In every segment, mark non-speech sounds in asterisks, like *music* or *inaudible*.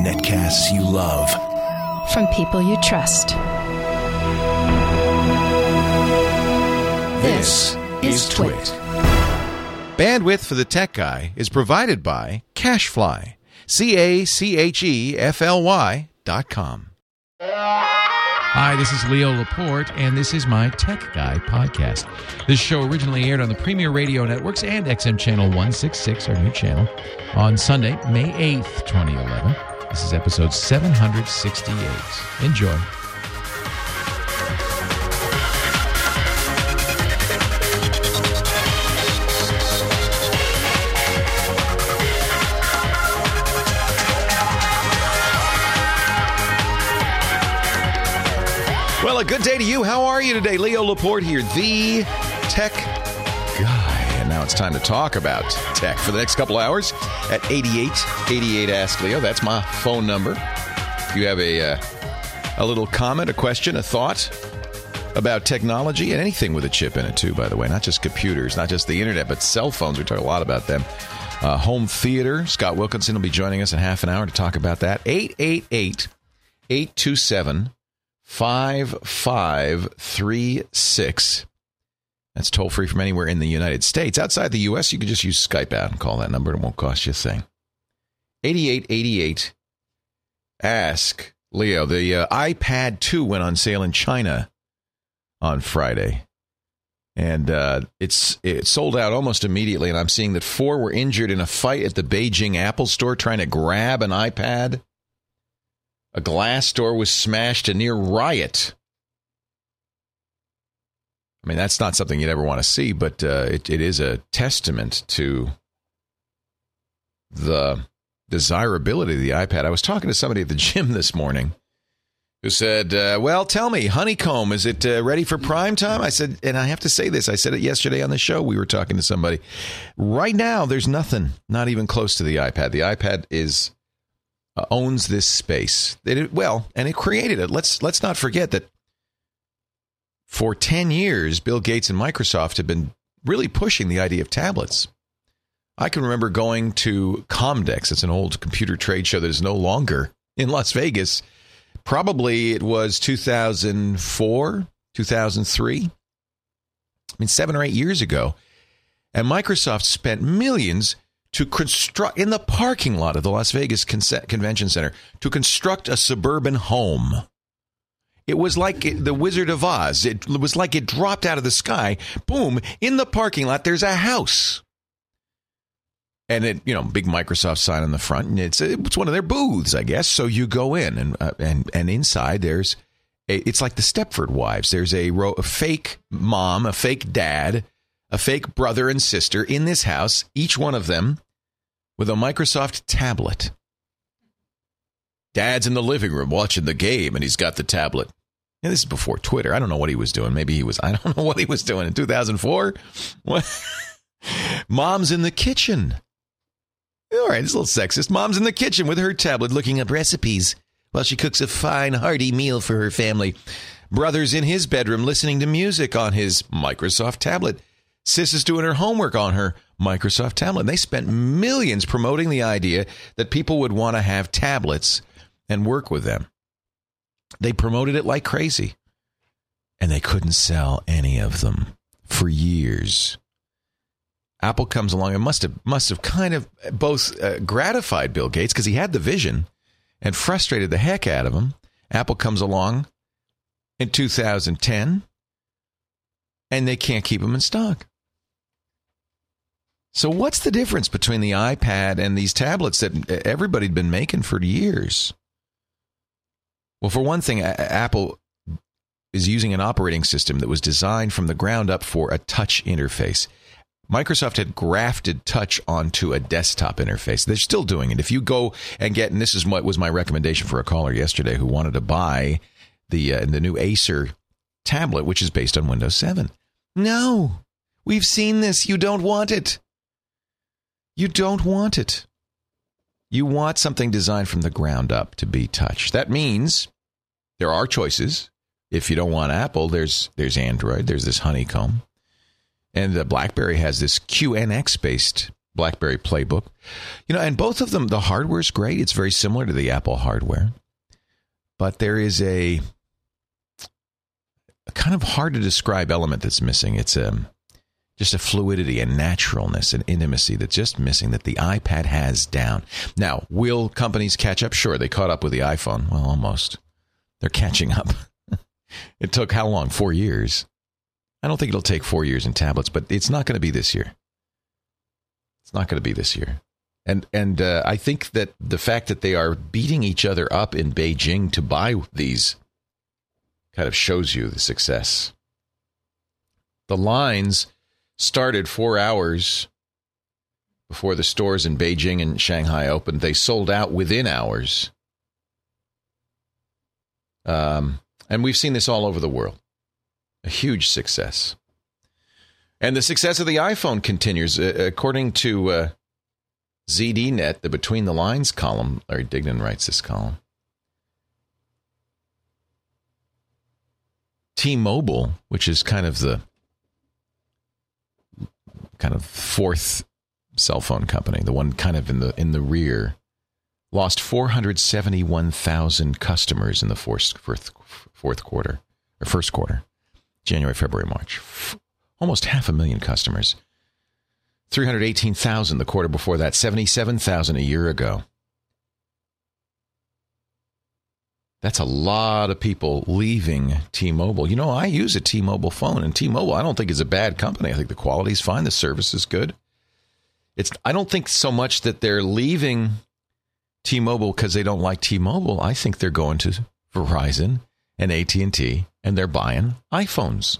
Netcasts you love. From people you trust. This is Twit. Bandwidth for the Tech Guy is provided by CacheFly. C A C H E F L Y dot com. Hi, this is Leo Laporte, and this is my Tech Guy podcast. This show originally aired on the Premier Radio Networks and XM Channel 166, our new channel, on Sunday, May 8th, 2011. This is episode 768. Enjoy. Good day to you. How are you today? Leo Laporte here, the tech guy. And now it's time to talk about tech for the next couple hours at 88 88 Ask Leo. That's my phone number. If you have a, uh, a little comment, a question, a thought about technology and anything with a chip in it, too, by the way, not just computers, not just the internet, but cell phones. We talk a lot about them. Uh, home theater. Scott Wilkinson will be joining us in half an hour to talk about that. 888 827 5536. That's toll free from anywhere in the United States. Outside the U.S., you can just use Skype out and call that number. It won't cost you a thing. 8888. Ask Leo. The uh, iPad 2 went on sale in China on Friday. And uh, it's it sold out almost immediately. And I'm seeing that four were injured in a fight at the Beijing Apple store trying to grab an iPad. A glass door was smashed, a near riot. I mean, that's not something you'd ever want to see, but uh, it, it is a testament to the desirability of the iPad. I was talking to somebody at the *laughs* gym this morning who said, uh, Well, tell me, Honeycomb, is it uh, ready for prime time? I said, and I have to say this. I said it yesterday on the show. We were talking to somebody. Right now, there's nothing, not even close to the iPad. The iPad is uh, owns this space. It, well, and it created it. Let's let's not forget that for 10 years Bill Gates and Microsoft have been really pushing the idea of tablets. I can remember going to Comdex. It's an old computer trade show that is no longer in Las Vegas. Probably it was 2004, 2003. I mean 7 or 8 years ago. And Microsoft spent millions to construct in the parking lot of the Las Vegas Convention Center to construct a suburban home. It was like it, the Wizard of Oz. It was like it dropped out of the sky. Boom! In the parking lot, there's a house, and it you know big Microsoft sign on the front, and it's it's one of their booths, I guess. So you go in, and uh, and and inside there's it's like the Stepford Wives. There's a, ro- a fake mom, a fake dad, a fake brother and sister in this house, each one of them with a Microsoft tablet. Dad's in the living room watching the game and he's got the tablet. And this is before Twitter. I don't know what he was doing. Maybe he was, I don't *laughs* know what he was doing in 2004. What? *laughs* Mom's in the kitchen. All right, it's a little sexist. Mom's in the kitchen with her tablet looking up recipes while she cooks a fine, hearty meal for her family. Brother's in his bedroom listening to music on his Microsoft tablet. Sis is doing her homework on her Microsoft tablet. They spent millions promoting the idea that people would want to have tablets and work with them. They promoted it like crazy. And they couldn't sell any of them for years. Apple comes along and must have must have kind of both uh, gratified Bill Gates because he had the vision and frustrated the heck out of him. Apple comes along in 2010 and they can't keep them in stock. So, what's the difference between the iPad and these tablets that everybody'd been making for years? Well, for one thing, Apple is using an operating system that was designed from the ground up for a touch interface. Microsoft had grafted touch onto a desktop interface. They're still doing it. If you go and get, and this is what was my recommendation for a caller yesterday who wanted to buy the uh, the new Acer tablet, which is based on Windows 7. No, we've seen this. You don't want it. You don't want it. You want something designed from the ground up to be touch. That means there are choices. If you don't want Apple, there's there's Android, there's this honeycomb. And the BlackBerry has this QNX based BlackBerry Playbook. You know, and both of them, the hardware's great. It's very similar to the Apple hardware, but there is a, a kind of hard to describe element that's missing. It's a um, just a fluidity and naturalness and intimacy that's just missing that the iPad has down. Now, will companies catch up? Sure, they caught up with the iPhone. Well, almost. They're catching up. *laughs* it took how long? Four years. I don't think it'll take four years in tablets, but it's not going to be this year. It's not going to be this year. And and uh, I think that the fact that they are beating each other up in Beijing to buy these kind of shows you the success. The lines started four hours before the stores in Beijing and Shanghai opened. They sold out within hours. Um, and we've seen this all over the world. A huge success. And the success of the iPhone continues. Uh, according to uh, ZDNet, the Between the Lines column, Larry Dignan writes this column. T Mobile, which is kind of the kind of fourth cell phone company, the one kind of in the in the rear, lost 471,000 customers in the fourth, fourth, fourth quarter or first quarter, January, February, March. Almost half a million customers. 318,000 the quarter before that, 77,000 a year ago. That's a lot of people leaving T-Mobile. You know, I use a T-Mobile phone, and T-Mobile I don't think is a bad company. I think the quality is fine, the service is good. It's I don't think so much that they're leaving T-Mobile because they don't like T-Mobile. I think they're going to Verizon and AT&T and they're buying iPhones.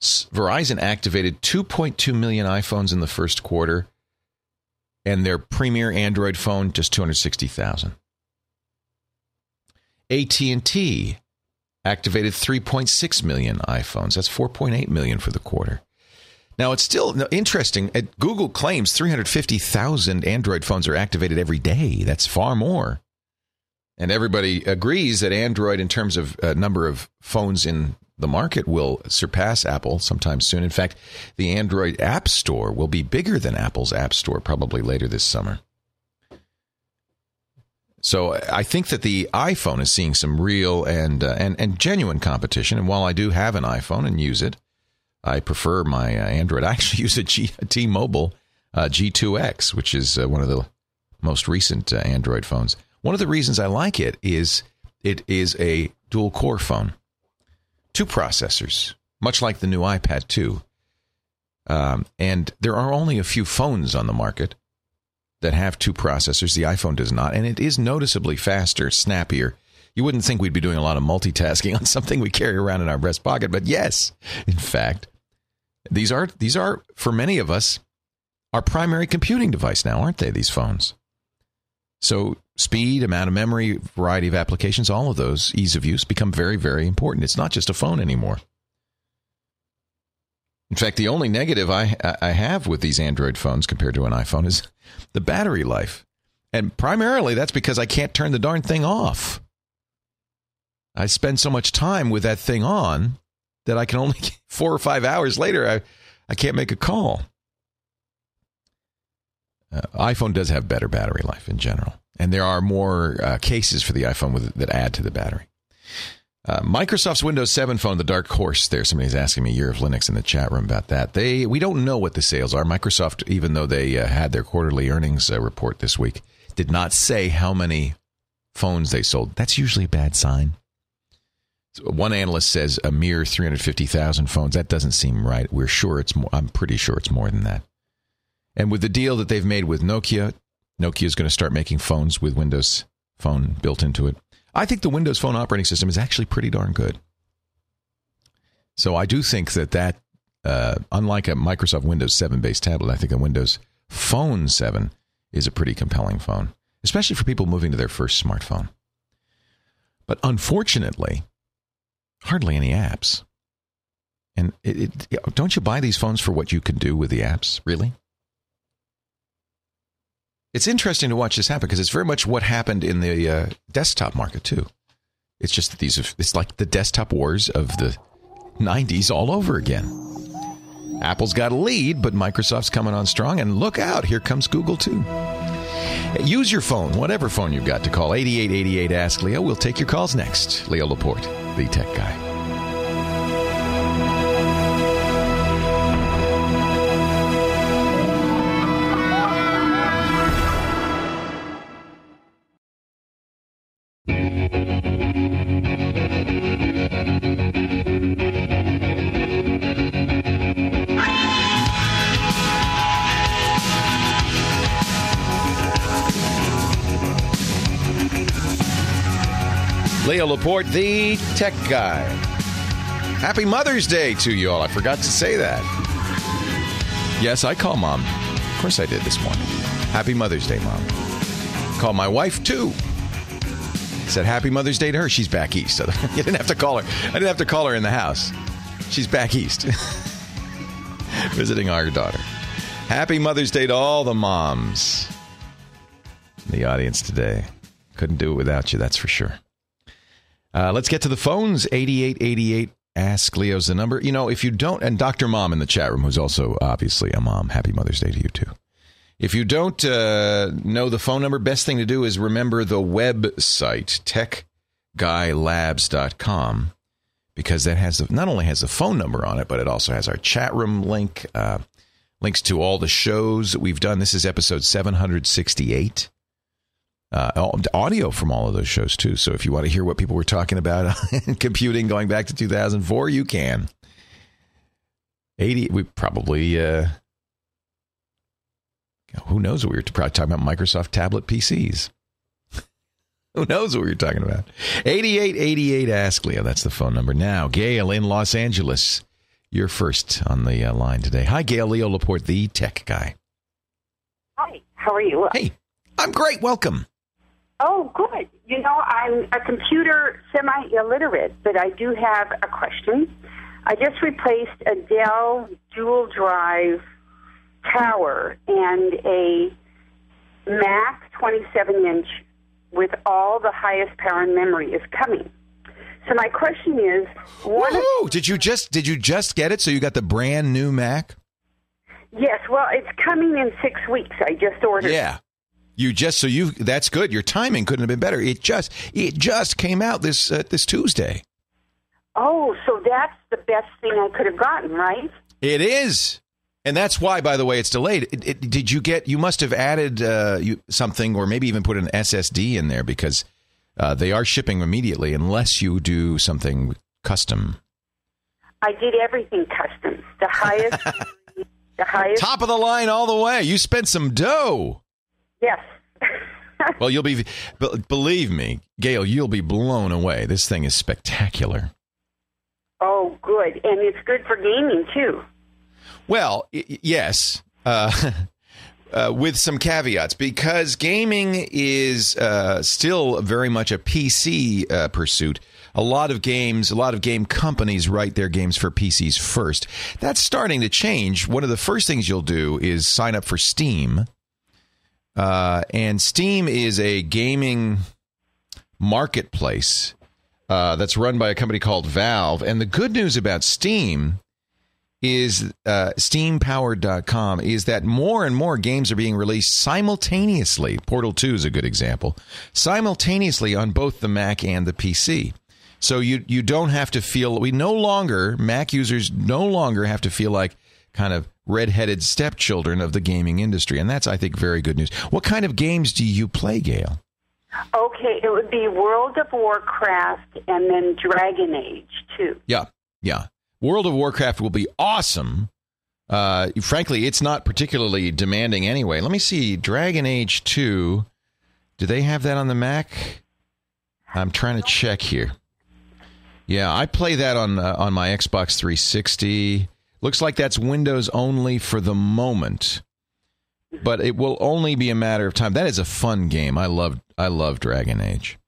Verizon activated 2.2 million iPhones in the first quarter and their premier Android phone just 260,000. AT&T activated 3.6 million iPhones. That's 4.8 million for the quarter. Now it's still interesting. Google claims 350,000 Android phones are activated every day. That's far more. And everybody agrees that Android, in terms of uh, number of phones in the market, will surpass Apple sometime soon. In fact, the Android App Store will be bigger than Apple's App Store probably later this summer. So I think that the iPhone is seeing some real and uh, and and genuine competition. And while I do have an iPhone and use it, I prefer my uh, Android. I actually *laughs* use a G- T-Mobile uh, G2X, which is uh, one of the most recent uh, Android phones. One of the reasons I like it is it is a dual core phone, two processors, much like the new iPad 2. Um, and there are only a few phones on the market that have two processors. The iPhone does not, and it is noticeably faster, snappier. You wouldn't think we'd be doing a lot of multitasking *laughs* on something we carry around in our breast pocket, but yes, in fact, these are these are for many of us our primary computing device now, aren't they? These phones. So speed, amount of memory, variety of applications, all of those ease of use become very, very important. It's not just a phone anymore. In fact, the only negative I I have with these Android phones compared to an iPhone is the battery life. And primarily that's because I can't turn the darn thing off. I spend so much time with that thing on that I can only *laughs* four or five hours later I, I can't make a call. Uh, iPhone does have better battery life in general, and there are more uh, cases for the iPhone with, that add to the battery. Uh, Microsoft's Windows 7 phone, the dark horse. There, somebody's asking me year of Linux in the chat room about that. They we don't know what the sales are. Microsoft, even though they uh, had their quarterly earnings uh, report this week, did not say how many phones they sold. That's usually a bad sign. One analyst says a mere 350,000 phones. That doesn't seem right. We're sure it's more. I'm pretty sure it's more than that. And with the deal that they've made with Nokia, Nokia is going to start making phones with Windows Phone built into it. I think the Windows Phone operating system is actually pretty darn good. So I do think that that, uh, unlike a Microsoft Windows 7 based tablet, I think a Windows Phone 7 is a pretty compelling phone, especially for people moving to their first smartphone. But unfortunately, hardly any apps. And it, it, don't you buy these phones for what you can do with the apps, really? It's interesting to watch this happen because it's very much what happened in the uh, desktop market too. It's just that these it's like the desktop wars of the 90s all over again. Apple's got a lead, but Microsoft's coming on strong. And look out, here comes Google too. Use your phone, whatever phone you've got, to call 8888 Ask Leo. We'll take your calls next. Leo Laporte, the tech guy. Laporte, the tech guy. Happy Mother's Day to you all. I forgot to say that. Yes, I call mom. Of course I did this morning. Happy Mother's Day, mom. Call my wife too. Said Happy Mother's Day to her. She's back east. *laughs* So you didn't have to call her. I didn't have to call her in the house. She's back east. *laughs* Visiting our daughter. Happy Mother's Day to all the moms in the audience today. Couldn't do it without you, that's for sure. Uh, let's get to the phones. 8888 Ask Leo's the number. You know, if you don't, and Dr. Mom in the chat room, who's also obviously a mom, happy Mother's Day to you too. If you don't uh, know the phone number, best thing to do is remember the website, techguylabs.com, because that has not only has the phone number on it, but it also has our chat room link, uh, links to all the shows that we've done. This is episode 768 uh, audio from all of those shows too. So if you want to hear what people were talking about *laughs* in computing going back to 2004, you can. 80, we probably, uh, who knows what we were probably talking about Microsoft tablet PCs. *laughs* who knows what we were talking about? 8888 Ask Leo. That's the phone number now. Gail in Los Angeles. You're first on the uh, line today. Hi, Gail. Leo Laporte, the tech guy. Hi. How are you? Hey, I'm great. Welcome. Oh, good. You know, I'm a computer semi illiterate, but I do have a question. I just replaced a Dell dual drive tower and a Mac 27 inch with all the highest power and memory is coming. So my question is, what? Woohoo! Did you just did you just get it? So you got the brand new Mac? Yes. Well, it's coming in six weeks. I just ordered. Yeah. You just so you that's good. Your timing couldn't have been better. It just it just came out this uh, this Tuesday. Oh, so that's the best thing I could have gotten, right? It is. And that's why, by the way, it's delayed. It, it, did you get? You must have added uh, you, something, or maybe even put an SSD in there because uh, they are shipping immediately, unless you do something custom. I did everything custom. The highest, *laughs* the highest, top of the line, all the way. You spent some dough. Yes. *laughs* well, you'll be, believe me, Gail, you'll be blown away. This thing is spectacular. Oh, good. And it's good for gaming, too. Well, y- yes. Uh, *laughs* uh, with some caveats, because gaming is uh, still very much a PC uh, pursuit. A lot of games, a lot of game companies write their games for PCs first. That's starting to change. One of the first things you'll do is sign up for Steam uh, and Steam is a gaming marketplace uh, that's run by a company called Valve. And the good news about Steam is uh, steampowered.com is that more and more games are being released simultaneously. Portal 2 is a good example. Simultaneously on both the Mac and the PC. So you you don't have to feel we no longer Mac users no longer have to feel like kind of redheaded stepchildren of the gaming industry. And that's, I think, very good news. What kind of games do you play, Gail? Okay, it would be World of Warcraft and then Dragon Age, too. Yeah, yeah. World of Warcraft will be awesome. Uh, frankly, it's not particularly demanding anyway. Let me see. Dragon Age 2. Do they have that on the Mac? I'm trying to check here. Yeah, I play that on uh, on my Xbox 360. Looks like that's Windows only for the moment, but it will only be a matter of time. That is a fun game. I love I love Dragon Age.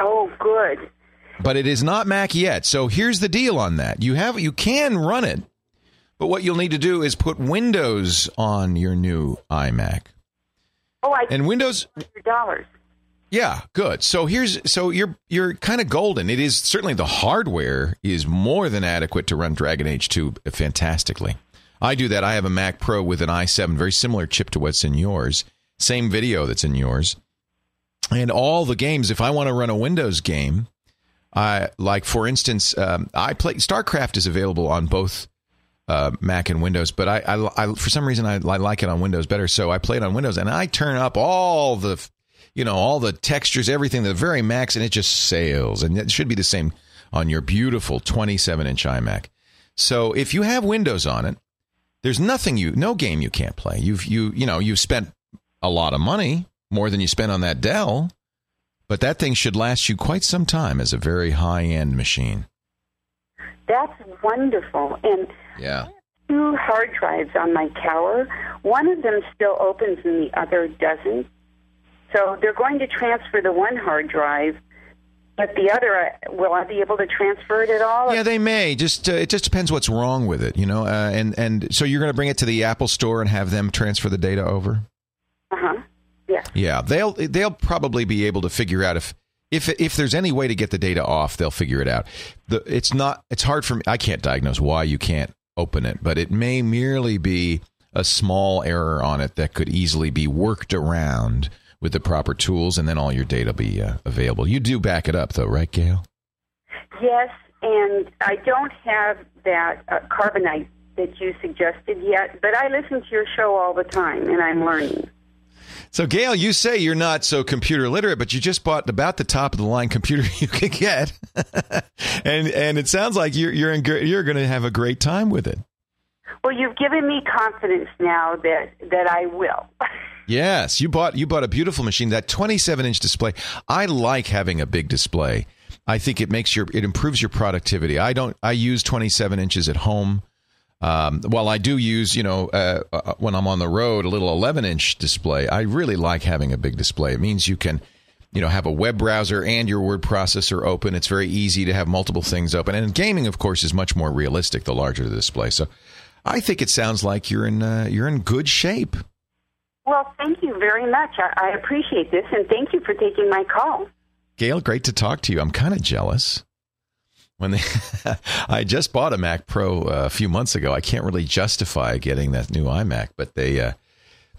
Oh, good. But it is not Mac yet. So here's the deal on that. You have you can run it, but what you'll need to do is put Windows on your new iMac. Oh, I and Windows dollars. Yeah, good. So here's so you're you're kind of golden. It is certainly the hardware is more than adequate to run Dragon Age 2 fantastically. I do that. I have a Mac Pro with an i7, very similar chip to what's in yours, same video that's in yours, and all the games. If I want to run a Windows game, I like, for instance, um, I play StarCraft is available on both uh, Mac and Windows, but I, I, I for some reason I, I, like it on Windows better. So I play it on Windows, and I turn up all the, you know, all the textures, everything, the very max, and it just sails. And it should be the same on your beautiful 27 inch iMac. So if you have Windows on it, there's nothing you, no game you can't play. You've you you know you've spent a lot of money, more than you spent on that Dell, but that thing should last you quite some time as a very high end machine. That's wonderful, and yeah. Two hard drives on my tower. One of them still opens and the other doesn't. So they're going to transfer the one hard drive, but the other, uh, will I be able to transfer it at all? Yeah, they may. Just uh, it just depends what's wrong with it, you know. Uh, and and so you're going to bring it to the Apple Store and have them transfer the data over. Uh huh. Yeah. Yeah, they'll they'll probably be able to figure out if if if there's any way to get the data off, they'll figure it out. The, it's not. It's hard for me. I can't diagnose why you can't open it, but it may merely be a small error on it that could easily be worked around with the proper tools, and then all your data will be uh, available. You do back it up, though, right, Gail? Yes, and I don't have that uh, carbonite that you suggested yet, but I listen to your show all the time, and I'm learning. So, Gail, you say you're not so computer literate, but you just bought about the top of the line computer *laughs* you could get, *laughs* and and it sounds like you're you're in, you're going to have a great time with it. Well, you've given me confidence now that that I will. *laughs* yes, you bought you bought a beautiful machine. That 27 inch display. I like having a big display. I think it makes your it improves your productivity. I don't. I use 27 inches at home. Um, while I do use, you know, uh, uh, when I'm on the road, a little 11 inch display, I really like having a big display. It means you can, you know, have a web browser and your word processor open. It's very easy to have multiple things open. And gaming, of course, is much more realistic the larger the display. So I think it sounds like you're in uh, you're in good shape. Well, thank you very much. I, I appreciate this, and thank you for taking my call. Gail, great to talk to you. I'm kind of jealous when they *laughs* I just bought a Mac Pro uh, a few months ago. I can't really justify getting that new iMac, but they uh,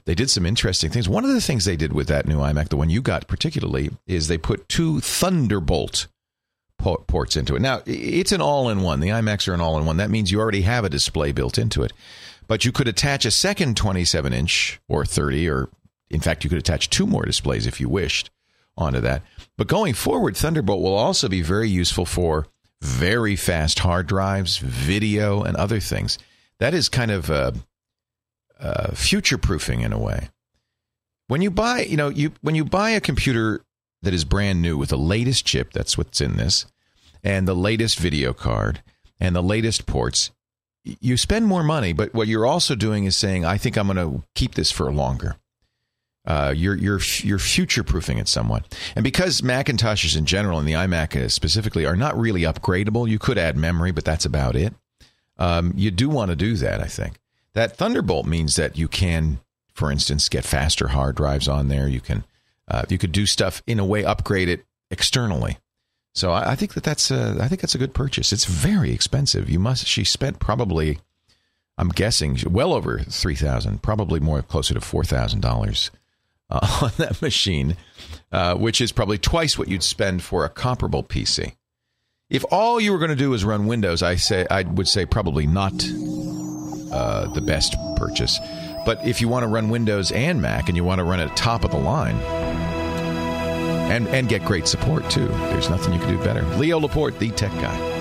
they did some interesting things. One of the things they did with that new iMac, the one you got particularly, is they put two Thunderbolt ports into it. Now, it's an all-in-one. The iMacs are an all-in-one. That means you already have a display built into it. But you could attach a second 27-inch or 30 or in fact you could attach two more displays if you wished onto that. But going forward, Thunderbolt will also be very useful for very fast hard drives, video, and other things. That is kind of uh, uh, future proofing in a way. When you buy, you know, you when you buy a computer that is brand new with the latest chip, that's what's in this, and the latest video card and the latest ports, you spend more money. But what you're also doing is saying, I think I'm going to keep this for longer. Uh, you're you're you're future proofing it somewhat, and because Macintoshes in general and the iMac specifically are not really upgradable, you could add memory, but that's about it. Um, you do want to do that, I think. That Thunderbolt means that you can, for instance, get faster hard drives on there. You can uh, you could do stuff in a way, upgrade it externally. So I, I think that that's a, I think that's a good purchase. It's very expensive. You must. She spent probably, I'm guessing, well over three thousand, probably more closer to four thousand dollars uh, *laughs* on that machine, uh, which is probably twice what you'd spend for a comparable PC. If all you were going to do is run Windows, I say I would say probably not uh, the best purchase. But if you want to run Windows and Mac and you want to run it top of the line and and get great support too, there's nothing you can do better. Leo Laporte, the tech guy.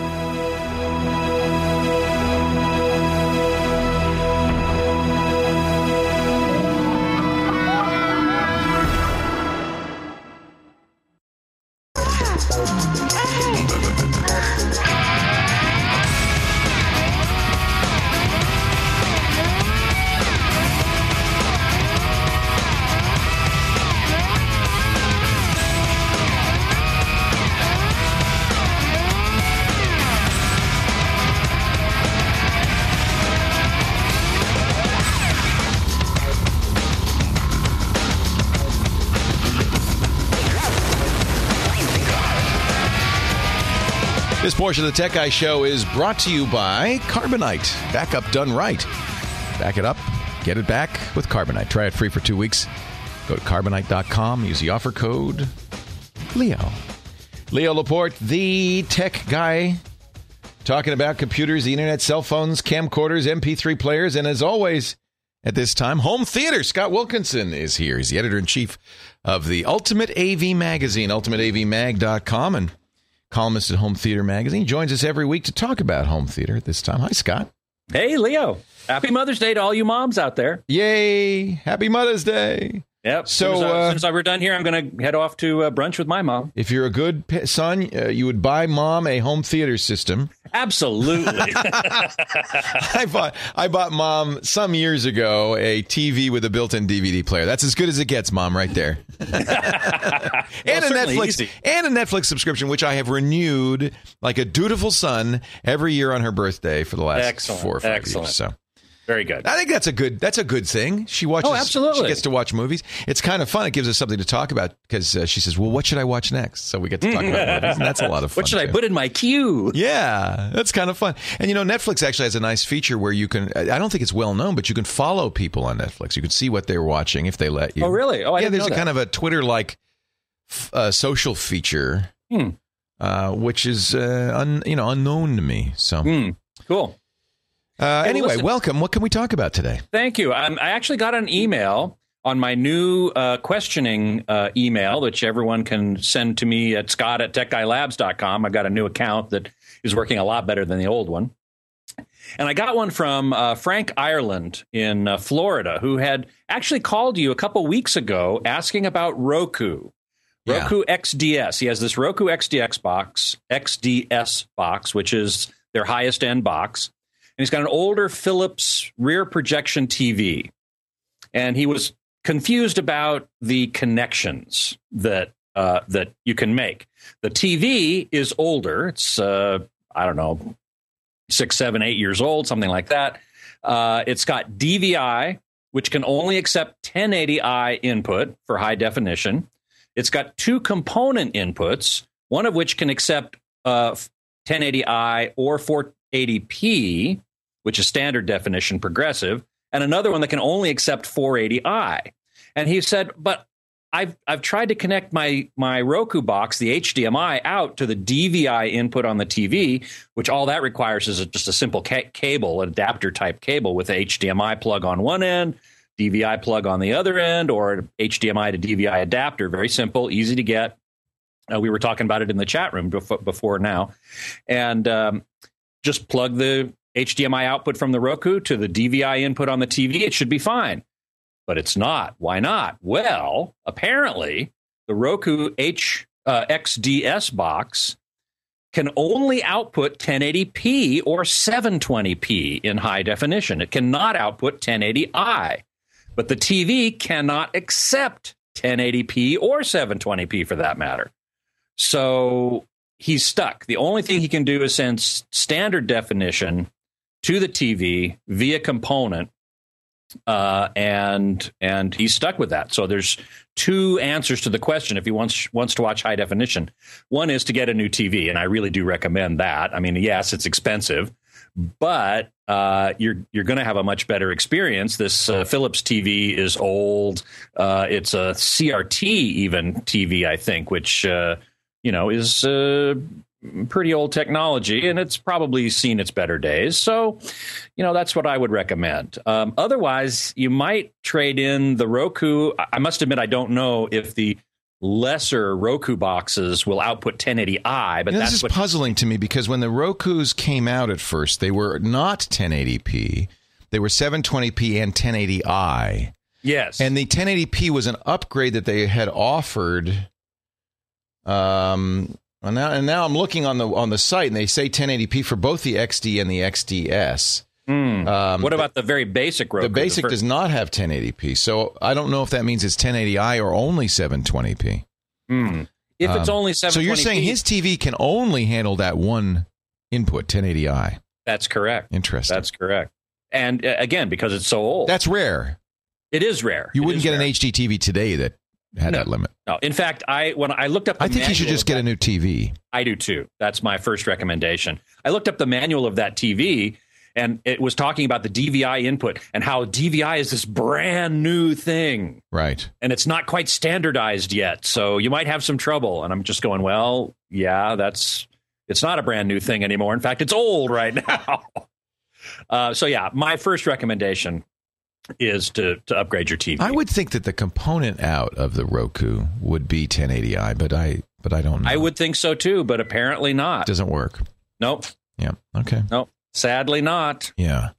Portion of the Tech Guy Show is brought to you by Carbonite. Backup done right. Back it up. Get it back with Carbonite. Try it free for two weeks. Go to carbonite.com. Use the offer code Leo. Leo Laporte, the tech guy, talking about computers, the internet, cell phones, camcorders, MP3 players, and as always, at this time, home theater. Scott Wilkinson is here. He's the editor in chief of the Ultimate AV Magazine, ultimateavmag.com, and columnist at Home Theater Magazine. Joins us every week to talk about home theater at this time. Hi, Scott. Hey, Leo. Happy Mother's Day to all you moms out there. Yay. Happy Mother's Day. Yep. So, as soon as, I, uh, as, soon as I- we're done here, I'm going to head off to uh, brunch with my mom. If you're a good p- son, uh, you would buy mom a home theater system. Absolutely. *laughs* *laughs* I bought I bought mom some years ago a TV with a built-in DVD player. That's as good as it gets, mom, right there. *laughs* and a Netflix easy. and a Netflix subscription, which I have renewed like a dutiful son every year on her birthday for the last Excellent. four or five Excellent. years. So Very good. I think that's a good that's a good thing. She watches. Oh, absolutely. She gets to watch movies. It's kind of fun. It gives us something to talk about because uh, she says, "Well, what should I watch next?" So we get to talk about *laughs* movies, and that's a lot of fun. What should I put in my queue? Yeah, that's kind of fun. And you know, Netflix actually has a nice feature where you can. I don't think it's well known, but you can follow people on Netflix. You can see what they're watching if they let you. Oh, really? Oh, I yeah. There's a that. kind of a Twitter-like uh, social feature, Hmm. uh, which is uh, un, you know unknown to me. So Hmm. Cool. Uh, Hey, anyway, listen. welcome. What can we talk about today? Thank you. Um, I actually got an email on my new uh, questioning uh, email, which everyone can send to me at scott at techguylabs.com. I've got a new account that is working a lot better than the old one. And I got one from uh, Frank Ireland in uh, Florida, who had actually called you a couple weeks ago asking about Roku. Yeah. Roku XDS. He has this Roku XDX box, XDS box, which is their highest end box. And he's got an older Philips rear projection TV. And he was confused about the connections that uh, that you can make. The TV is older. It's uh, I don't know, six, seven, eight years old, something like that. Uh, it's got DVI, which can only accept 1080i input for high definition. It's got two component inputs, one of which can accept uh, 1080i or 480p, which is standard definition progressive, and another one that can only accept 480i. And he said, but I've I've tried to connect my my Roku box, the HDMI, out to the DVI input on the TV, which all that requires is a, just a simple ca- cable, an adapter type cable with a HDMI plug on one end, DVI plug on the other end, or HDMI to DVI adapter. Very simple, easy to get. Uh, we were talking about it in the chat room before, before now, and um, just plug the HDMI output from the Roku to the DVI input on the TV. It should be fine but it's not. Why not? Well, apparently, the Roku H uh, XDS box can only output 1080p or 720p in high definition. It cannot output 1080i, but the TV cannot accept 1080p or 720p for that matter. So he's stuck. The only thing he can do is send standard definition to the TV via component uh, and and he's stuck with that. So there's two answers to the question if he wants wants to watch high definition. One is to get a new TV, and I really do recommend that. I mean, yes, it's expensive, but uh, you're you're going to have a much better experience. This uh, Philips TV is old. Uh, it's a CRT even TV, I think, which uh, you know is uh, pretty old technology, and it's probably seen its better days. So, you know, that's what I would recommend. Um, otherwise, you might trade in the Roku. I must admit, I don't know if the lesser Roku boxes will output 1080i, but You know, that's this is what puzzling to me because when the Roku's came out at first, they were not 1080p. They were 720p and 1080i. yes, And the 1080p was an upgrade that they had offered. Um, and now, and now I'm looking on the on the site, and they say 1080p for both the XD and the XDS. Hmm. Um, what about the very basic Roku? the basic fir- does not have 1080p, so I don't know if that means it's 1080i or only 720p. Hmm. If it's Um, only 720p, So you're saying his TV can only handle that one input, 1080i? that's correct. Interesting. That's correct. And uh, again, because it's so old, That's rare. it is rare. You It wouldn't get rare. an HD TV today that had No. that limit. No, in fact, I when I looked up, the I think you should just get that- a new TV. I do too. That's my first recommendation. I looked up the manual of that TV, and it was talking about the DVI input and how DVI is this brand new thing, Right. and it's not quite standardized yet. So you might have some trouble. And I'm just going, well, yeah, that's it's not a brand new thing anymore. In fact, it's old right *laughs* now. uh, so yeah, my first recommendation is to to upgrade your TV. I would think that the component out of the Roku would be 1080i, but I but I don't know. I would think so too, but apparently not. doesn't work. Nope, Yeah. Okay. nope. Sadly, not. Yeah.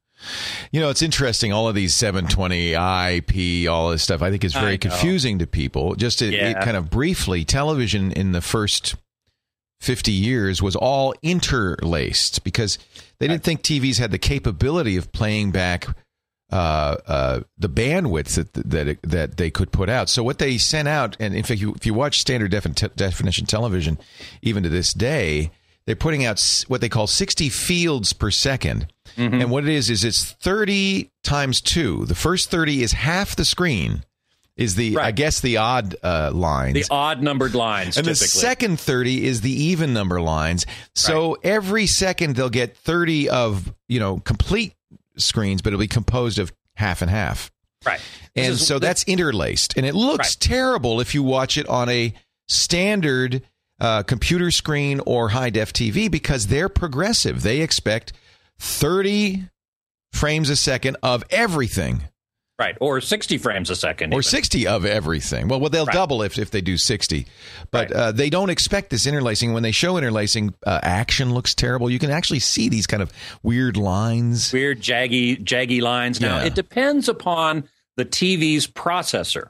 You know, it's interesting. All of these 720 IP, all this stuff, I think is very confusing to people. Just to Yeah. it kind of briefly, television in the first 50 years was all interlaced because they didn't think TVs had the capability of playing back uh, uh, the bandwidth that that it, that they could put out. So what they sent out, and in fact, you, if you watch standard defin- definition television, even to this day, they're putting out s- what they call 60 fields per 2nd and what it is is it's 30 times two. The first 30 is half the screen. Is the I guess the odd uh, lines. The odd numbered lines, And the second 30 is the even number lines. So every second they'll get 30 of, you know, complete screens, but it'll be composed of half and half. right. And is- so that's interlaced. And it looks Right. terrible if you watch it on a standard uh, computer screen or high def TV because they're progressive. They expect 30 frames a second of everything. Right, or sixty frames a second, Or even. 60 of everything. Well, well they'll Right. double if, if they do 60. But Right. uh, they don't expect this interlacing. When they show interlacing, uh, action looks terrible. You can actually see these kind of weird lines. weird jaggy jaggy lines. Now Yeah. it depends upon the TV's processor,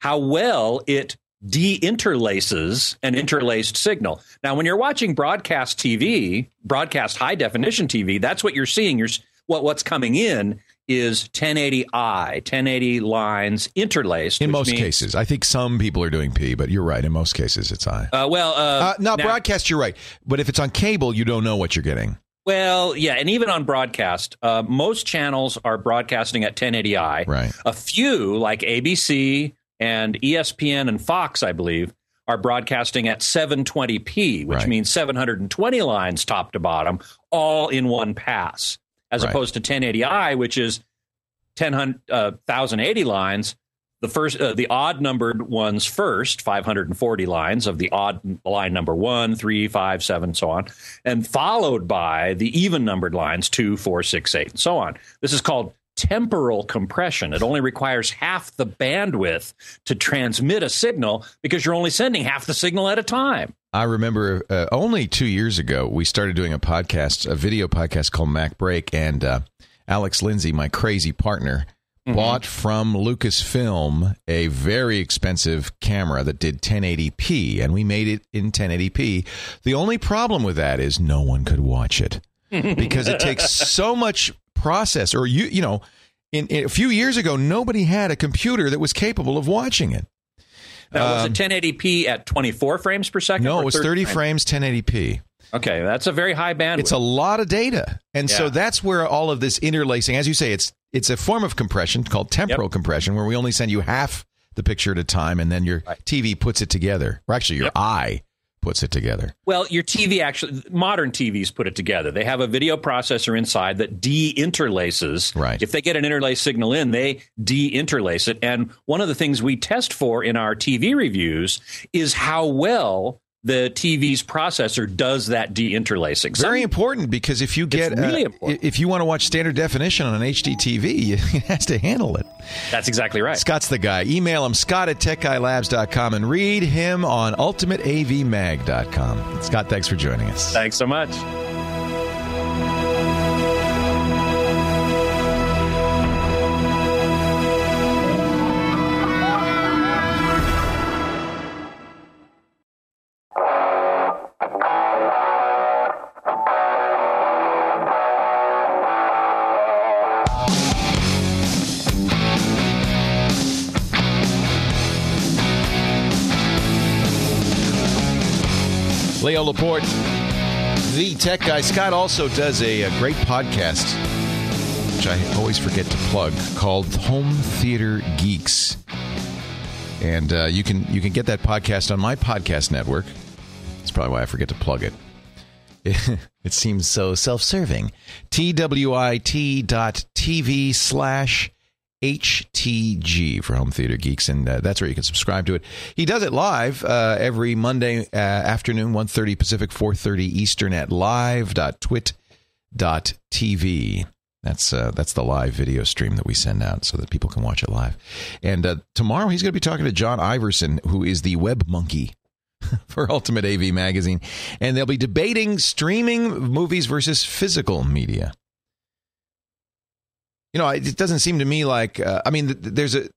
how well it deinterlaces an interlaced signal. Now, when you're watching broadcast TV, broadcast high definition TV, that's what you're seeing. You're what what's coming in is 1080i, 1080 lines interlaced. In most means- cases. I think some people are doing P, but you're right. In most cases, it's I. Uh, well, uh, Uh, no, now- broadcast, you're right. But if it's on cable, you don't know what you're getting. Well, yeah, and even on broadcast, uh, most channels are broadcasting at 1080i. Right. A few, like ABC and ESPN and Fox, I believe, are broadcasting at 720p, which Right. means 720 lines top to bottom, all in one pass, as Right. opposed to 1080i, which is 10, uh, 1080 lines. The first, uh, the odd numbered ones first, 540 lines of the odd line number one, three, five, seven, so on, and followed by the even numbered lines two, four, six, eight, and so on. This is called temporal compression. It only requires half the bandwidth to transmit a signal because you're only sending half the signal at a time. I remember uh, only two years ago, we started doing a podcast, a video podcast called Mac Break, and uh, Alex Lindsay, my crazy partner, bought from Lucasfilm a very expensive camera that did 1080p, and we made it in 1080p. The only problem with that is no one could watch it *laughs* because it takes so much process. Or you, you know, in, in a few years ago, nobody had a computer that was capable of watching it. Now, was it 1080p at 24 frames per second? Um, No, it was 30 frames, 1080p. Okay, that's a very high bandwidth. It's a lot of data, and so that's where all of this interlacing, as you say, it's it's a form of compression called temporal compression, where we only send you half the picture at a time, and then your Right. TV puts it together, or actually your Yep. eye puts it together. Well, your TV actually, modern TVs put it together. They have a video processor inside that de-interlaces. Right. If they get an interlace signal in, they de-interlace it. And one of the things we test for in our TV reviews is how well the TV's processor does that de-interlacing. Some- Very important because if you get really uh, important. if you want to watch standard definition on an HD TV, it has to handle it. That's exactly right. Scott's the guy. Email him, scott at techguylabs.com, and read him on ultimateavmag.com. Scott, thanks for joining us. Thanks so much. Leo Laporte, the tech guy. Scott also does a, a great podcast, which I always forget to plug, called Home Theater Geeks. And uh, you can you can get that podcast on my podcast network. That's probably why I forget to plug it. *laughs* it seems so self-serving. twit dot tv slash HTG for Home Theater Geeks, and uh, that's where you can subscribe to it. He does it live uh, every Monday uh, afternoon, 1.30 Pacific, 4.30 Eastern at live.twit.tv. That's uh, that's the live video stream that we send out so that people can watch it live. And uh, tomorrow he's going to be talking to John Iverson, who is the web monkey *laughs* for Ultimate AV Magazine, and they'll be debating streaming movies versus physical media. You know, it doesn't seem to me like uh, I mean, there's a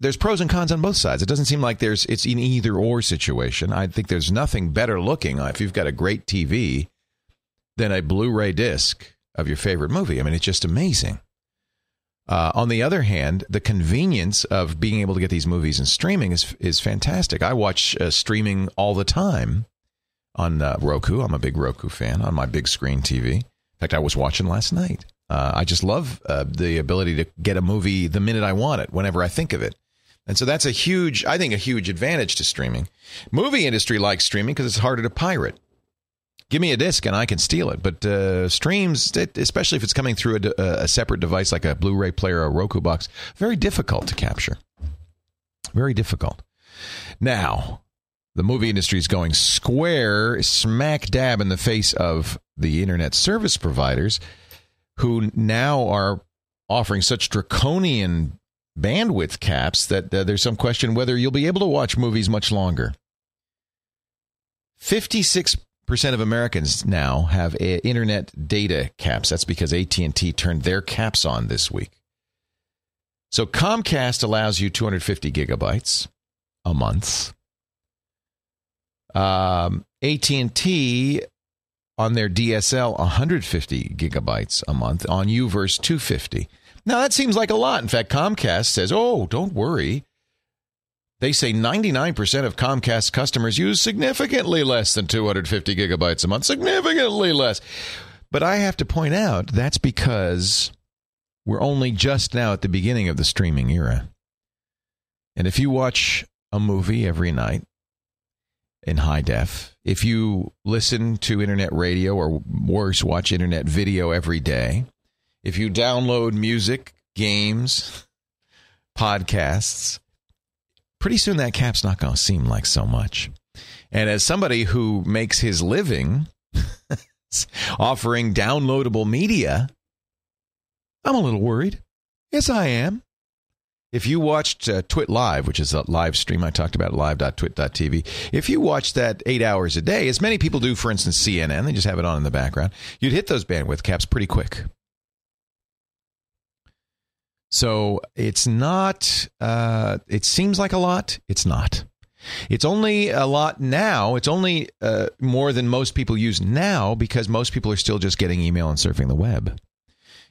there's pros and cons on both sides. It doesn't seem like there's it's an either or situation. I think there's nothing better looking if you've got a great TV than a Blu-ray disc of your favorite movie. I mean, it's just amazing. Uh, on the other hand, the convenience of being able to get these movies and streaming is is fantastic. I watch uh, streaming all the time on uh, Roku. I'm a big Roku fan on my big screen TV. In fact, I was watching last night. Uh, I just love uh, the ability to get a movie the minute I want it, whenever I think of it. And so that's a huge, I think, a huge advantage to streaming. Movie industry likes streaming because it's harder to pirate give me a disc and I can steal it. But uh, streams, especially if it's coming through a, a, separate device like a Blu-ray player or a Roku box, very difficult to capture. Very difficult. Now, the movie industry is going square, smack dab in the face of the internet service providers, who now are offering such draconian bandwidth caps that uh, there's some question whether you'll be able to watch movies much longer. 56 percent of Americans now have internet data caps. That's because AT&T turned their caps on this week. So Comcast allows you 250 gigabytes a month. Um, AT&T on their DSL 150 gigabytes a month. On UVerse 250. Now that seems like a lot. In fact, Comcast says, "Oh, don't worry. They say 99% of Comcast customers use significantly less than 250 gigabytes a month, significantly less. But I have to point out that's because we're only just now at the beginning of the streaming era. And if you watch a movie every night in high def, if you listen to internet radio or worse, watch internet video every day, if you download music, games, podcasts, pretty soon that cap's not going to seem like so much. And as somebody who makes his living *laughs* offering downloadable media, I'm a little worried. Yes, I am. If you watched uh, Twit Live, which is a live stream I talked about, live.twit.tv, if you watched that eight hours a day, as many people do, for instance, CNN, they just have it on in the background, you'd hit those bandwidth caps pretty quick. So it's not, uh, it seems like a lot. It's not. It's only a lot now. It's only uh, more than most people use now because most people are still just getting email and surfing the web.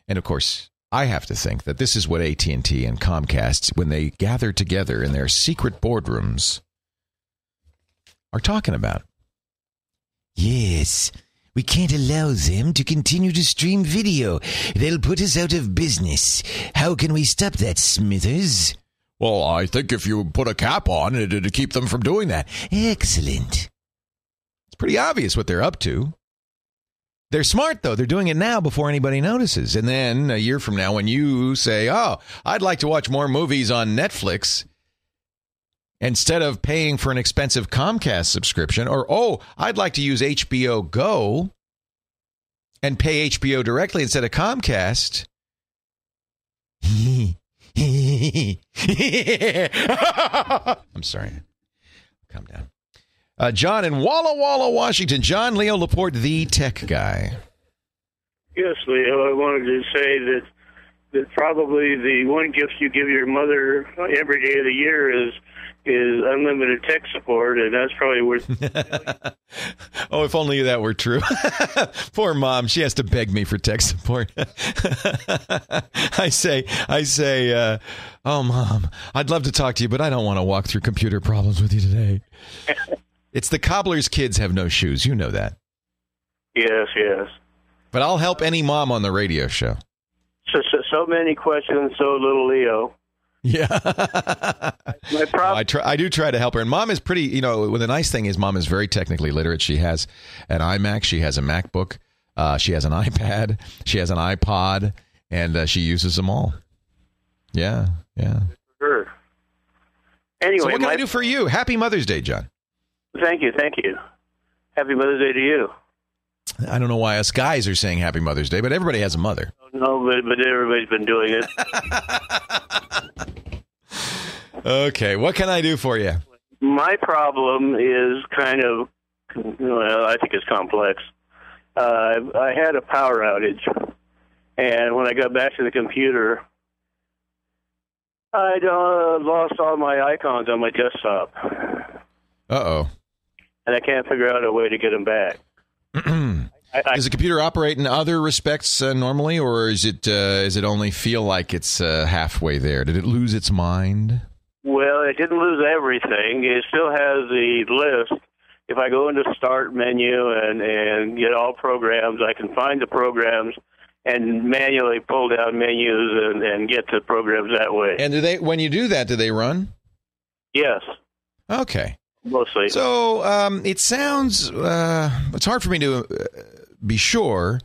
And of course, I have to think that this is what AT&T and Comcast when they gather together in their secret boardrooms are talking about. Yes, we can't allow them to continue to stream video. They'll put us out of business. How can we stop that, Smithers? Well, I think if you put a cap on it, it'd keep them from doing that. Excellent. It's pretty obvious what they're up to. They're smart, though. They're doing it now before anybody notices. And then a year from now, when you say, Oh, I'd like to watch more movies on Netflix, instead of paying for an expensive Comcast subscription, or, oh, I'd like to use HBO Go and pay HBO directly instead of Comcast. *laughs* I'm sorry. Calm down. Uh, John in Walla Walla, Washington. John Leo Laporte, the tech guy. Yes, Leo. I wanted to say that that probably the one gift you give your mother every day of the year is is unlimited tech support, and that's probably worth. *laughs* oh, if only that were true. *laughs* Poor mom, she has to beg me for tech support. *laughs* I say, I say, uh, oh, mom, I'd love to talk to you, but I don't want to walk through computer problems with you today. It's the cobbler's kids have no shoes. You know that. Yes, yes. But I'll help any mom on the radio show. So, so, so many questions, so little Leo. Yeah. My *laughs* problem. I try. I do try to help her, and mom is pretty. You know, well, the nice thing is, mom is very technically literate. She has an iMac. She has a MacBook. Uh, she has an *laughs* iPad. She has an iPod, and uh, she uses them all. Yeah, yeah. Sure. Anyway, so what can my, I do for you? Happy Mother's Day, John. Thank you, thank you. Happy Mother's Day to you. I don't know why us guys are saying Happy Mother's Day, but everybody has a mother. No, but but everybody's been doing it. *laughs* Okay, what can I do for you? My problem is kind of, well, I think it's complex. Uh, I had a power outage, and when I got back to the computer, I uh, lost all my icons on my desktop, Uh oh. And I can't figure out a way to get them back. *clears throat* I, I, Does the computer operate in other respects uh, normally, or is it uh, is it only feel like it's uh, halfway there? Did it lose its mind? well, it didn't lose everything. It still has the list. If I go into Start menu and and get all programs, I can find the programs and manually pull down menus and, and get to programs that way. And do they when you do that, do they run? yes, Okay. Mostly. So um, it sounds uh, it's hard for me to uh, be sure,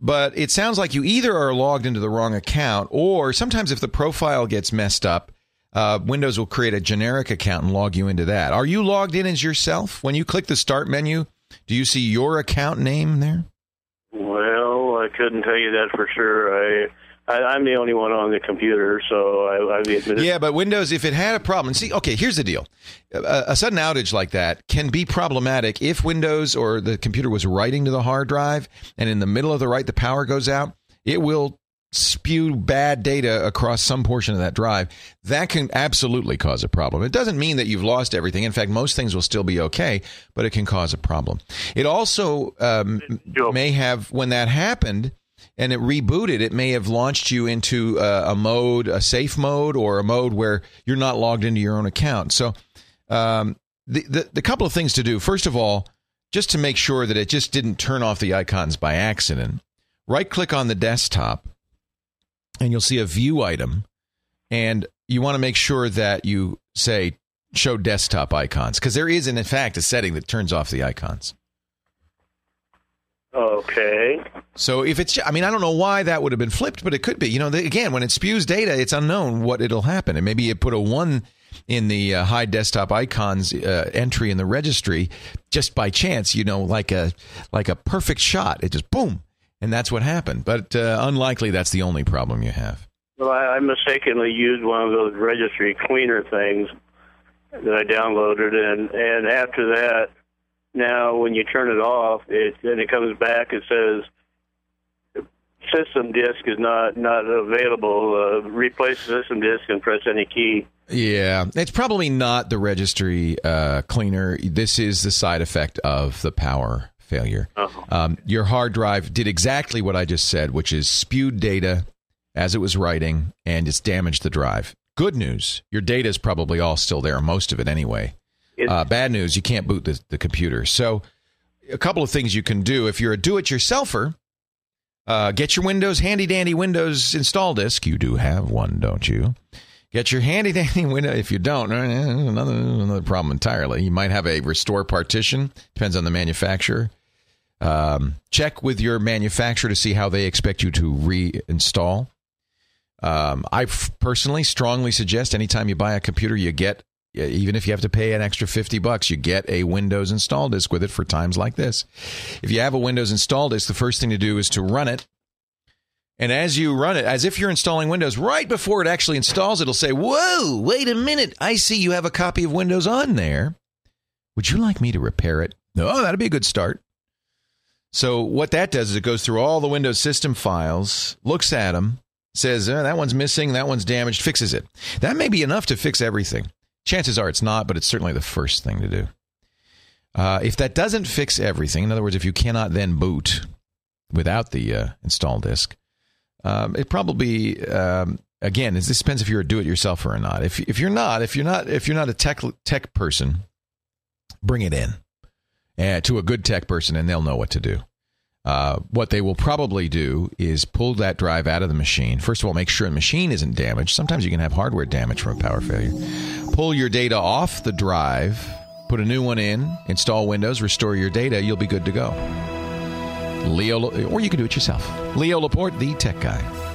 but it sounds like you either are logged into the wrong account, or sometimes if the profile gets messed up, uh, Windows will create a generic account and log you into that. Are you logged in as yourself? When you click the Start menu, do you see your account name there? well, I couldn't tell you that for sure. I, I I'm the only one on the computer, so I, I admit it. Yeah, but Windows, if it had a problem, see, okay, here's the deal: a, a sudden outage like that can be problematic if Windows or the computer was writing to the hard drive, and in the middle of the write, the power goes out. It will spew bad data across some portion of that drive. That can absolutely cause a problem. It doesn't mean that you've lost everything. In fact, most things will still be okay, but it can cause a problem. It also um, may have, when that happened and it rebooted, it may have launched you into a, a mode, a safe mode, or a mode where you're not logged into your own account. So, um, the, the the couple of things to do. First of all, just to make sure that it just didn't turn off the icons by accident, right click on the desktop, and you'll see a view item, and you want to make sure that you say show desktop icons because there is, in fact, a setting that turns off the icons. Okay. So if it's, I mean, I don't know why that would have been flipped, but it could be. You know, the, again, when it spews data, it's unknown what it'll happen, and maybe it put a one in the uh, hide desktop icons uh, entry in the registry just by chance. You know, like a like a perfect shot. It just boom, and that's what happened. But uh, unlikely that's the only problem you have. Well, I, I mistakenly used one of those registry cleaner things that I downloaded, and and after that, now when you turn it off, it then it comes back. and says system disk is not not available. Uh, replace the system disk and press any key. Yeah, it's probably not the registry uh, cleaner. This is the side effect of the power failure. Uh-huh. Um, your hard drive did exactly what I just said, which is spewed data as it was writing, and it's damaged the drive. Good news, your data is probably all still there, most of it anyway. Uh, bad news, you can't boot the, the computer. So, a couple of things you can do if you're a do-it-yourselfer. Uh, get your Windows handy dandy Windows install disk. You do have one, don't you? Get your handy dandy *laughs* window. If you don't, another another problem entirely. You might have a restore partition. Depends on the manufacturer. Um, check with your manufacturer to see how they expect you to reinstall. Um, I personally strongly suggest anytime you buy a computer, you get even if you have to pay an extra 50 bucks, you get a Windows install disk with it for times like this. If you have a Windows install disk, the first thing to do is to run it. And as you run it, as if you're installing Windows, right before it actually installs, it'll say, Whoa, wait a minute. I see you have a copy of Windows on there. Would you like me to repair it? No, that'd be a good start. So, what that does is it goes through all the Windows system files, looks at them, says, "Uh, that one's missing, that one's damaged, fixes it. That may be enough to fix everything. Chances are it's not, but it's certainly the first thing to do. Uh, if that doesn't fix everything, in other words, if you cannot then boot without the uh, install disk, um, it probably um, again this depends if you're a do-it-yourselfer or not. If if you're not, if you're not, if you're not a tech tech person, bring it in uh, to a good tech person, and they'll know what to do. Uh, what they will probably do is pull that drive out of the machine. First of all, make sure the machine isn't damaged. Sometimes you can have hardware damage from a power failure. Pull your data off the drive, put a new one in, install Windows, restore your data. You'll be good to go. Leo, or you can do it yourself. Leo Laporte, the tech guy.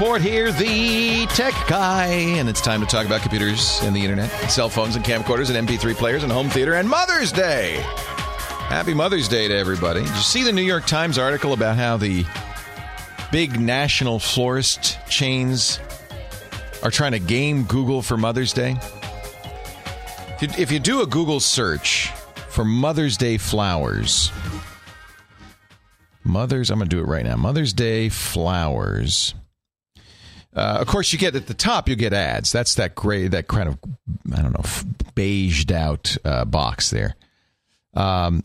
Laporte here, the tech guy. And it's time to talk about computers and the internet, cell phones and camcorders and MP3 players and home theater and Mother's Day. Happy Mother's Day to everybody. Did you see the New York Times article about how the big national florist chains are trying to game Google for Mother's Day? If you do a Google search for Mother's Day flowers, Mother's, I'm going to do it right now. Mother's Day flowers. Uh, of course, you get at the top, you get ads. That's that gray, that kind of, I don't know, beiged out uh, box there. Um,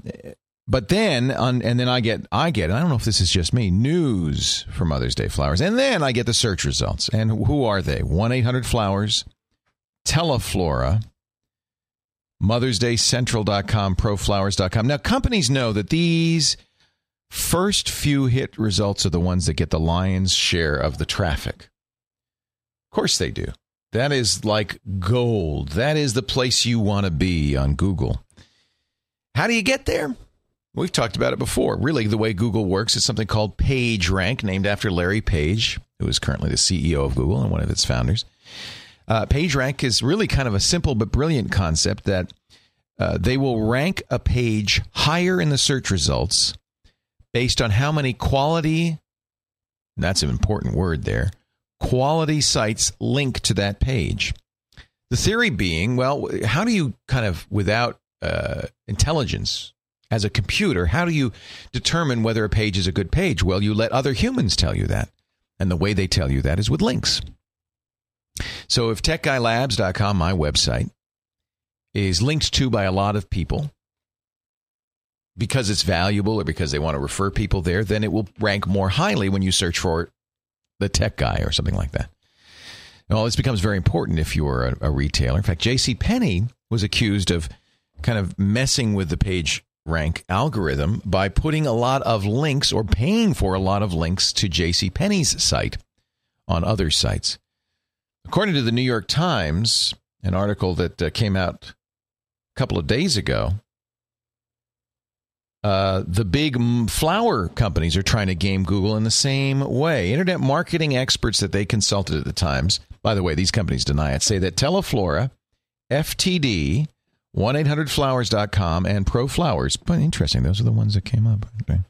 but then, on, and then I get, I get, I don't know if this is just me, news for Mother's Day flowers. And then I get the search results. And who are they? 1 800 Flowers, Teleflora, MothersDayCentral.com, ProFlowers.com. Now, companies know that these first few hit results are the ones that get the lion's share of the traffic. Course they do. That is like gold. That is the place you want to be on Google. How do you get there? We've talked about it before. Really, the way Google works is something called PageRank, named after Larry Page, who is currently the CEO of Google and one of its founders. Uh, PageRank is really kind of a simple but brilliant concept that uh, they will rank a page higher in the search results based on how many quality, that's an important word there, quality sites link to that page. The theory being, well, how do you kind of, without uh, intelligence as a computer, how do you determine whether a page is a good page? Well, you let other humans tell you that. And the way they tell you that is with links. So if techguylabs.com, my website, is linked to by a lot of people, because it's valuable or because they want to refer people there, then it will rank more highly when you search for the tech guy or something like that. Well, this becomes very important if you're a, a retailer. In fact, J.C. Penney was accused of kind of messing with the page rank algorithm by putting a lot of links or paying for a lot of links to J.C. Penney's site on other sites. According to the New York Times, an article that uh, came out a couple of days ago, uh, the big flower companies are trying to game Google in the same way. Internet marketing experts that they consulted at the Times, by the way, these companies deny it, say that Teleflora, FTD, 1 800 flowers.com, and ProFlowers, but interesting, those are the ones that came up. Okay.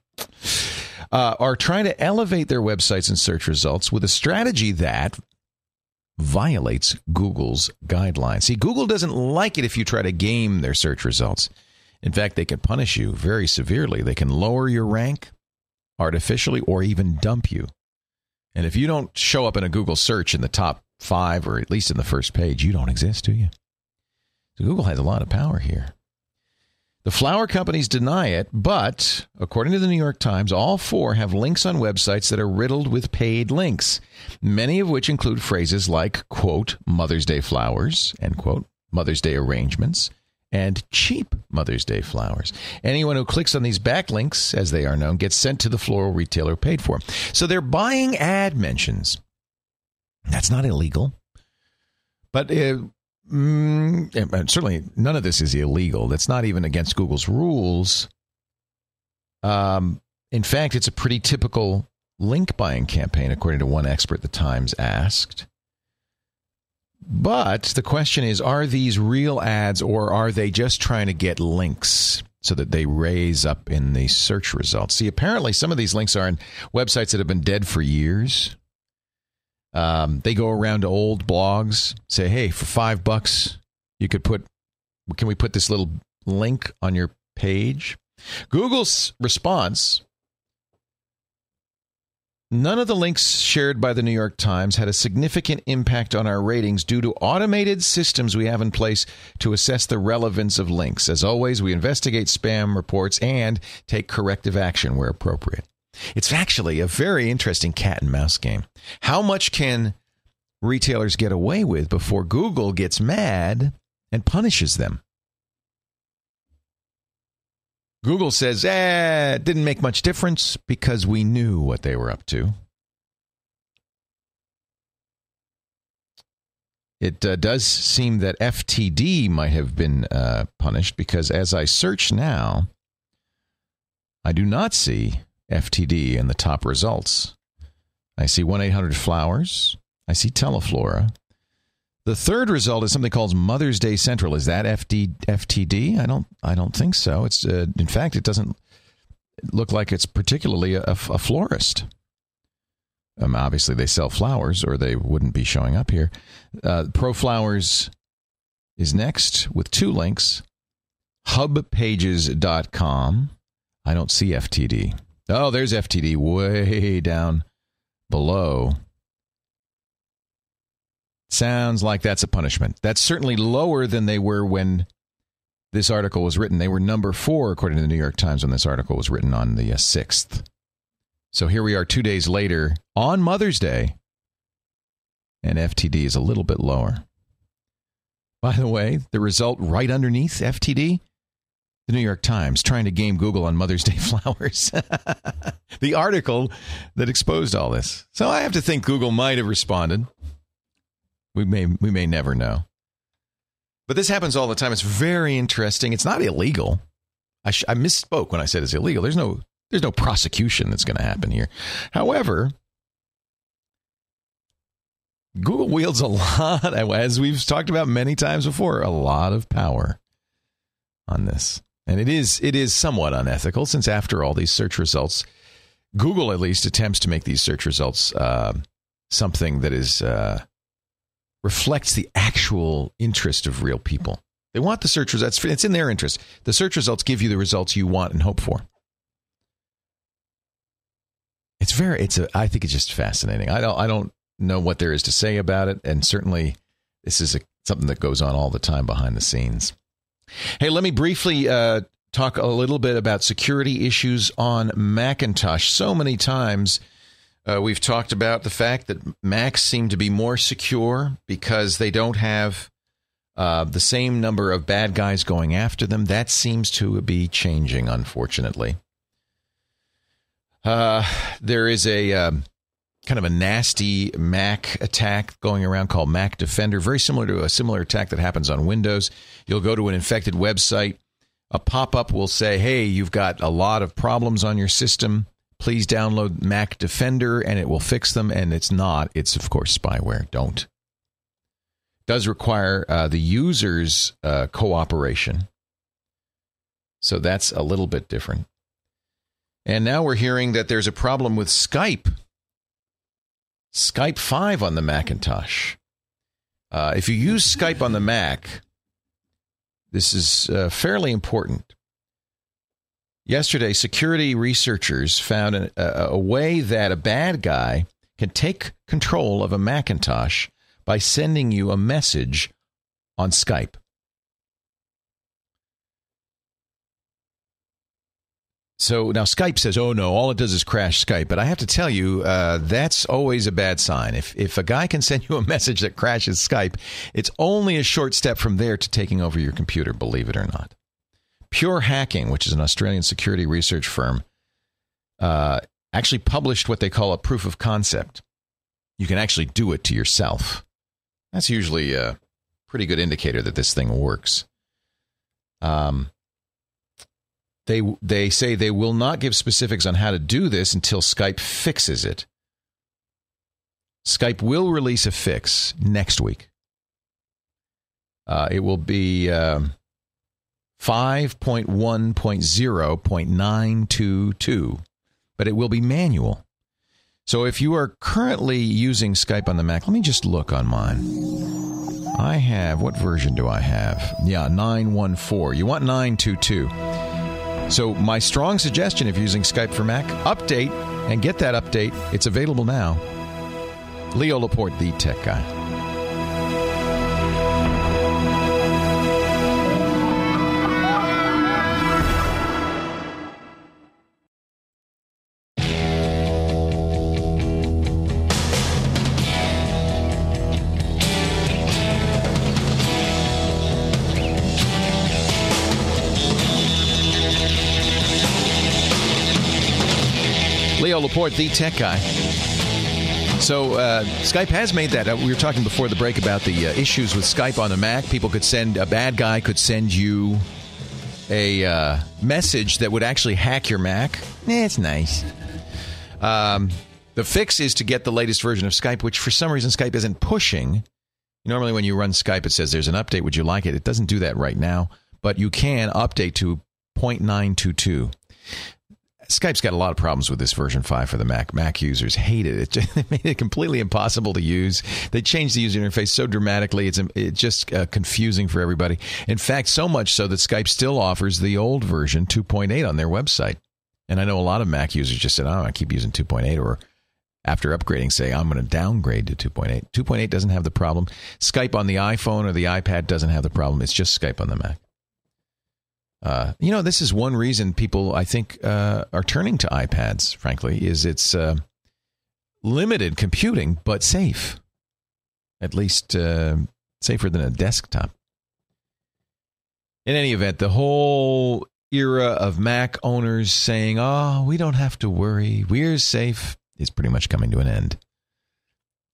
Uh, are trying to elevate their websites and search results with a strategy that violates Google's guidelines. See, Google doesn't like it if you try to game their search results. In fact, they can punish you very severely. They can lower your rank artificially or even dump you. And if you don't show up in a Google search in the top five or at least in the first page, you don't exist, do you? So Google has a lot of power here. The flower companies deny it, but according to the New York Times, all four have links on websites that are riddled with paid links, many of which include phrases like, quote, Mother's Day flowers, end quote, Mother's Day arrangements, and cheap Mother's Day flowers. Anyone who clicks on these backlinks, as they are known, gets sent to the floral retailer paid for. So they're buying ad mentions. That's not illegal. But uh, mm, certainly none of this is illegal. That's not even against Google's rules. Um, in fact, it's a pretty typical link buying campaign, according to one expert the Times asked. But the question is are these real ads or are they just trying to get links so that they raise up in the search results? See, apparently some of these links are in websites that have been dead for years. Um, they go around to old blogs, say, hey, for five bucks, you could put, can we put this little link on your page? Google's response None of the links shared by the New York Times had a significant impact on our ratings due to automated systems we have in place to assess the relevance of links. As always, we investigate spam reports and take corrective action where appropriate. It's actually a very interesting cat and mouse game. How much can retailers get away with before Google gets mad and punishes them? Google says, eh, it didn't make much difference because we knew what they were up to. It uh, does seem that FTD might have been uh, punished because as I search now, I do not see FTD in the top results. I see 1 800 Flowers. I see Teleflora. The third result is something called Mother's Day Central. Is that FD, FTD? I don't. I don't think so. It's uh, in fact, it doesn't look like it's particularly a, a florist. Um, obviously, they sell flowers, or they wouldn't be showing up here. Uh, ProFlowers is next with two links. Hubpages.com. I don't see FTD. Oh, there's FTD way down below. Sounds like that's a punishment. That's certainly lower than they were when this article was written. They were number four, according to the New York Times, when this article was written on the uh, 6th. So here we are two days later on Mother's Day, and FTD is a little bit lower. By the way, the result right underneath FTD the New York Times trying to game Google on Mother's Day *laughs* flowers. *laughs* the article that exposed all this. So I have to think Google might have responded. We may we may never know. But this happens all the time. It's very interesting. It's not illegal. I, sh- I misspoke when I said it's illegal. There's no there's no prosecution that's going to happen here. However, Google wields a *laughs* lot, as we've talked about many times before, a lot of power on this, and it is it is somewhat unethical since, after all, these search results, Google at least attempts to make these search results uh, something that is uh, reflects the actual interest of real people. They want the search results. It's in their interest. The search results give you the results you want and hope for. It's very. It's a. I think it's just fascinating. I don't. I don't know what there is to say about it, and certainly this is a, something that goes on all the time behind the scenes. Hey, let me briefly uh, talk a little bit about security issues on Macintosh. So many times uh, we've talked about the fact that Macs seem to be more secure because they don't have uh, the same number of bad guys going after them. That seems to be changing, unfortunately. Uh, there is a um, kind of a nasty Mac attack going around called Mac Defender, very similar to a similar attack that happens on Windows. You'll go to an infected website. A pop up will say, Hey, you've got a lot of problems on your system please download Mac Defender and it will fix them. And it's not. It's, of course, spyware. Don't. It does require uh, the user's uh, cooperation. So that's a little bit different. And now we're hearing that there's a problem with Skype. Skype 5 on the Macintosh. Uh, if you use Skype on the Mac, this is uh, fairly important. Yesterday, security researchers found a, a, way that a bad guy can take control of a Macintosh by sending you a message on Skype. So now Skype says, "Oh no, all it does is crash Skype." But I have to tell you, uh, that's always a bad sign. If if a guy can send *laughs* you a message that crashes Skype, it's only a short step from there to taking over your computer. Believe it or not. Pure Hacking, which is an Australian security research firm, uh, actually published what they call a proof of concept. You can actually do it to yourself. That's usually a pretty good indicator that this thing works. Um, they they say they will not give specifics on how to do this until Skype fixes it. Skype will release a fix next week. Uh, it will be um, 5.1.0.922, but it will be manual. So if you are currently using Skype on the Mac, let me just look on mine. I have, what version do I have? Yeah, 914. You want 922. So, my strong suggestion if using Skype for Mac, update and get that update. It's available now. Leo Laporte, the tech guy. Laporte, the tech guy. So uh, Skype has made that. Uh, we were talking before the break about the uh, issues with Skype on the Mac. People could send a bad guy could send you a uh, message that would actually hack your Mac. Eh, it's nice. Um, the fix is to get the latest version of Skype, which for some reason Skype isn't pushing. Normally, when you run Skype, it says there's an update. Would you like it? It doesn't do that right now, but you can update to 0.922. Skype's got a lot of problems with this version 5 for the Mac. Mac users hate it. It, it *laughs* made it completely impossible to use. They changed the user interface so dramatically, it's, it's just uh, confusing for everybody. In fact, so much so that Skype still offers the old version 2.8 on their website. And I know a lot of Mac users just said, oh, I keep using 2.8 or after upgrading say I'm going to downgrade to 2.8. 2.8 doesn't have the problem. Skype on the iPhone or the iPad doesn't have the problem. It's just Skype on the Mac. Uh, you know, this is one reason people, I think, uh, are turning to iPads. Frankly, is it's uh, limited computing but safe, at least uh, safer than a desktop. In any event, the whole era of Mac owners saying, "Oh, we don't have to worry, we're safe," is pretty much coming to an end.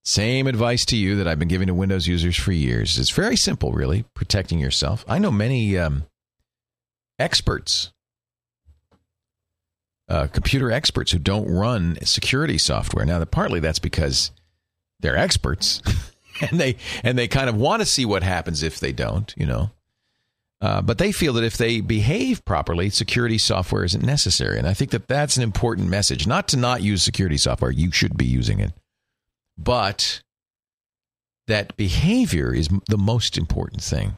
Same advice to you that I've been giving to Windows users for years. It's very simple, really, protecting yourself. I know many. Um, experts, uh, computer experts who don't run security software. Now, partly that's because they're experts, *laughs* and they and they kind of want to see what happens if they don't. You know. Uh, but they feel that if they behave properly, security software isn't necessary. And I think that that's an important message. Not to not use security software, you should be using it. But that behavior is the most important thing.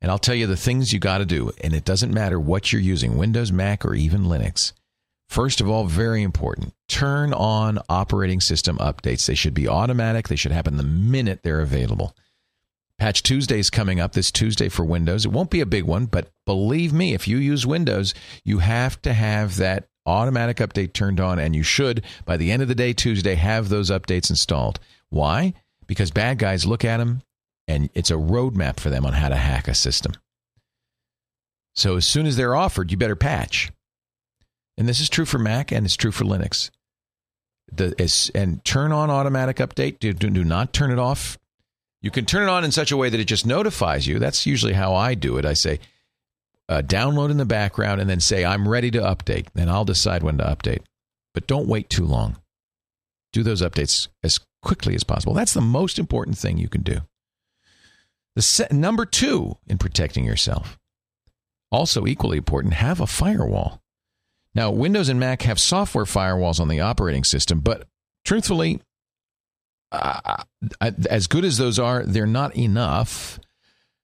And I'll tell you the things you got to do. And it doesn't matter what you're using Windows, Mac, or even Linux. First of all, very important turn on operating system updates. They should be automatic, they should happen the minute they're available. Patch Tuesday is coming up this Tuesday for Windows. It won't be a big one, but believe me, if you use Windows, you have to have that automatic update turned on, and you should, by the end of the day Tuesday, have those updates installed. Why? Because bad guys look at them and it's a roadmap for them on how to hack a system. So as soon as they're offered, you better patch. And this is true for Mac and it's true for Linux. The, and turn on automatic update. Do, do, do not turn it off. You can turn it on in such a way that it just notifies you. That's usually how I do it. I say, uh, download in the background and then say, I'm ready to update. Then I'll decide when to update. But don't wait too long. Do those updates as quickly as possible. That's the most important thing you can do. The se- number two in protecting yourself, also equally important, have a firewall. Now, Windows and Mac have software firewalls on the operating system, but truthfully, uh, as good as those are, they're not enough.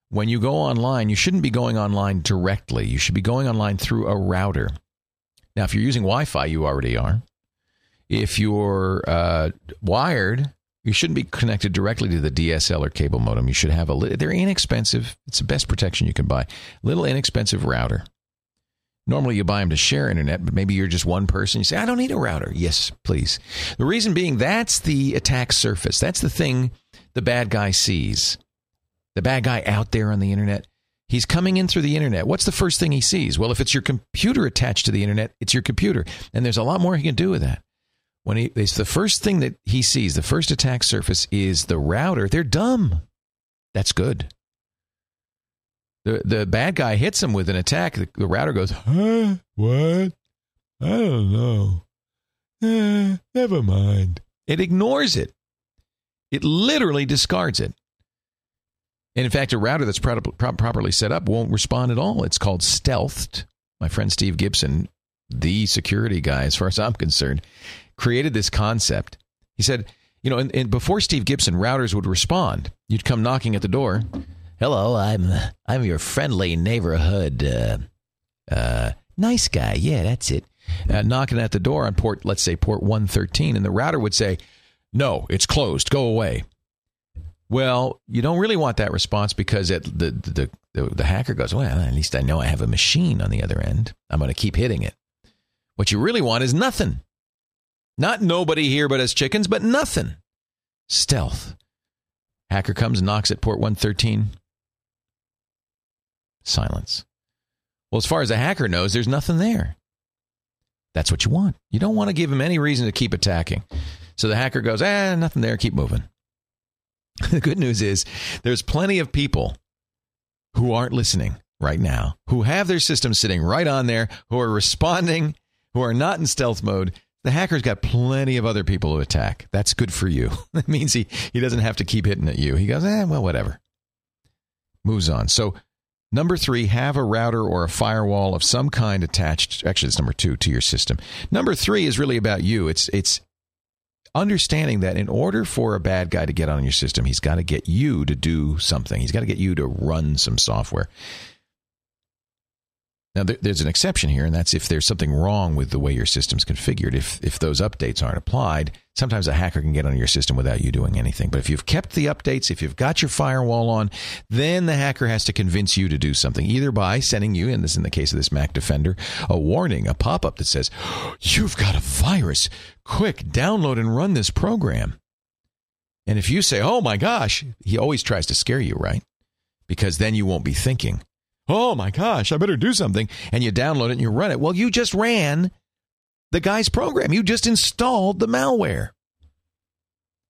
When you go online, you shouldn't be going online directly. You should be going online through a router. Now, if you're using Wi Fi, you already are. If you're uh, wired, you shouldn't be connected directly to the DSL or cable modem. You should have a. They're inexpensive. It's the best protection you can buy. Little inexpensive router. Normally, you buy them to share internet, but maybe you're just one person. You say, I don't need a router. Yes, please. The reason being that's the attack surface. That's the thing the bad guy sees. The bad guy out there on the internet, he's coming in through the internet. What's the first thing he sees? Well, if it's your computer attached to the internet, it's your computer. And there's a lot more he can do with that when he it's the first thing that he sees, the first attack surface is the router. They're dumb. That's good. The the bad guy hits him with an attack. The, the router goes, huh? What? I don't know. Eh, never mind. It ignores it. It literally discards it. And in fact, a router that's pro- pro- properly set up won't respond at all. It's called stealthed. My friend Steve Gibson, the security guy, as far as I'm concerned, created this concept. He said, you know, and, and before Steve Gibson, routers would respond. You'd come knocking at the door. Hello, I'm I'm your friendly neighborhood uh, uh, nice guy. Yeah, that's it. Uh, knocking at the door on port, let's say port 113, and the router would say, "No, it's closed. Go away." Well, you don't really want that response because it, the, the the the hacker goes, "Well, at least I know I have a machine on the other end. I'm going to keep hitting it." What you really want is nothing. Not nobody here but us chickens, but nothing. Stealth. Hacker comes and knocks at port 113. Silence. Well, as far as the hacker knows, there's nothing there. That's what you want. You don't want to give him any reason to keep attacking. So the hacker goes, ah, nothing there, keep moving. *laughs* the good news is there's plenty of people who aren't listening right now, who have their system sitting right on there, who are responding, who are not in stealth mode. The hacker's got plenty of other people to attack. That's good for you. *laughs* that means he, he doesn't have to keep hitting at you. He goes, eh, well, whatever. Moves on. So Number three, have a router or a firewall of some kind attached. Actually, it's number two to your system. Number three is really about you. It's it's understanding that in order for a bad guy to get on your system, he's got to get you to do something. He's got to get you to run some software. Now, there, there's an exception here, and that's if there's something wrong with the way your system's configured. If if those updates aren't applied, sometimes a hacker can get on your system without you doing anything. But if you've kept the updates, if you've got your firewall on, then the hacker has to convince you to do something, either by sending you, and this in the case of this Mac Defender, a warning, a pop up that says, "You've got a virus. Quick, download and run this program." And if you say, "Oh my gosh," he always tries to scare you, right? Because then you won't be thinking oh my gosh, I better do something. And you download it and you run it. Well, you just ran the guy's program. You just installed the malware.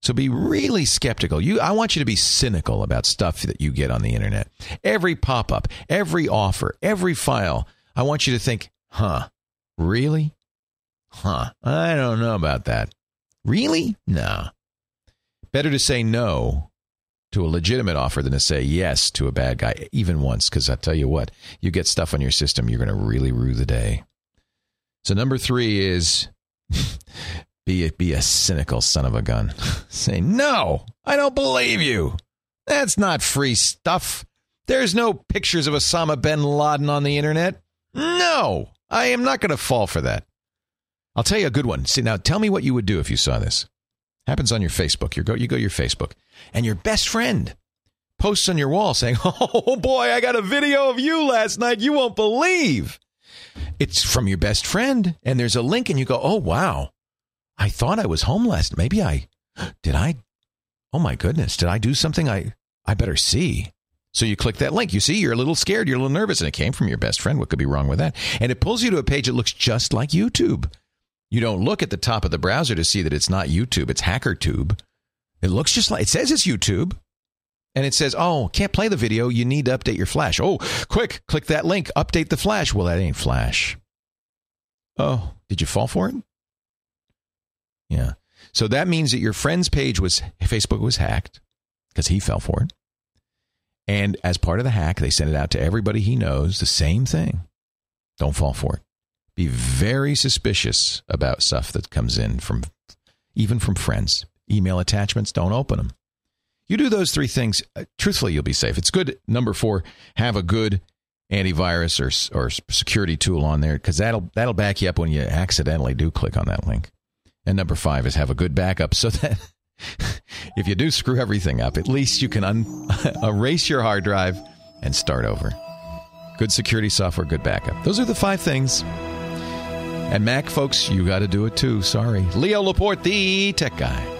So be really skeptical. You, I want you to be cynical about stuff that you get on the internet. Every pop up, every offer, every file. I want you to think, huh, really? Huh, I don't know about that. Really? No. Better to say no to a legitimate offer than to say yes to a bad guy, even once. Because I tell you what, you get stuff on your system, you're going to really rue the day. So number three is *laughs* be a, be a cynical son of a gun. *laughs* say no, I don't believe you. That's not free stuff. There's no pictures of Osama bin Laden on the internet. No, I am not going to fall for that. I'll tell you a good one. See now, tell me what you would do if you saw this. Happens on your Facebook. You go, you go to your Facebook, and your best friend posts on your wall saying, *laughs* "Oh boy, I got a video of you last night. You won't believe." It's from your best friend, and there's a link, and you go, "Oh wow, I thought I was home last. Maybe I did. I. Oh my goodness, did I do something? I I better see." So you click that link. You see, you're a little scared, you're a little nervous, and it came from your best friend. What could be wrong with that? And it pulls you to a page that looks just like YouTube. You don't look at the top of the browser to see that it's not YouTube, it's HackerTube. It looks just like it says it's YouTube. And it says, oh, can't play the video. You need to update your flash. Oh, quick, click that link, update the flash. Well, that ain't flash. Oh, did you fall for it? Yeah. So that means that your friend's page was, Facebook was hacked because he fell for it. And as part of the hack, they sent it out to everybody he knows, the same thing. Don't fall for it be very suspicious about stuff that comes in from even from friends. Email attachments, don't open them. You do those three things, uh, truthfully, you'll be safe. It's good. Number four, have a good antivirus or or security tool on there because that'll that'll back you up when you accidentally do click on that link. And number five is have a good backup so that *laughs* if you do screw everything up, at least you can un- *laughs* erase your hard drive and start over. Good security software, good backup. Those are the five things. And Mac folks, you got to do it too. Sorry. Leo Laporte, the tech guy.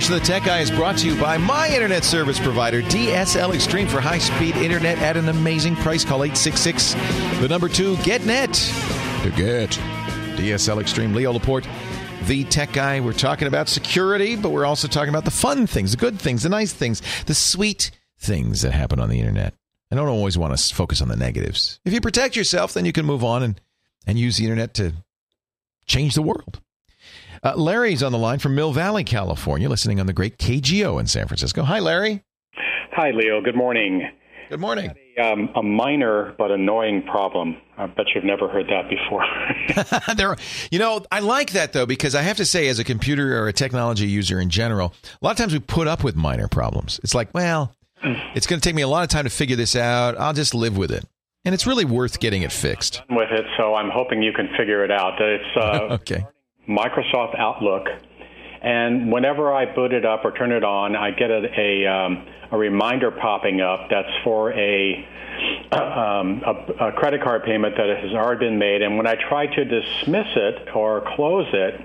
Portion of the Tech Guy is brought to you by my internet service provider, DSL Extreme, for high speed internet at an amazing price. Call 866 the number two GetNet to get DSL Extreme. Leo Laporte, the Tech Guy. We're talking about security, but we're also talking about the fun things, the good things, the nice things, the sweet things that happen on the internet. I don't always want to focus on the negatives. If you protect yourself, then you can move on and, and use the internet to change the world. Uh, Larry's on the line from Mill Valley, California, listening on the great KGO in San Francisco. Hi, Larry. Hi, Leo. Good morning. Good morning. Um, a minor but annoying problem. I bet you've never heard that before. *laughs* *laughs* there, you know, I like that though because I have to say, as a computer or a technology user in general, a lot of times we put up with minor problems. It's like, well, it's going to take me a lot of time to figure this out. I'll just live with it, and it's really worth getting it fixed. With it, so I'm hoping you can figure it out. It's uh, *laughs* okay. Microsoft Outlook, and whenever I boot it up or turn it on, I get a a, um, a reminder popping up that's for a, *coughs* um, a a credit card payment that has already been made. And when I try to dismiss it or close it,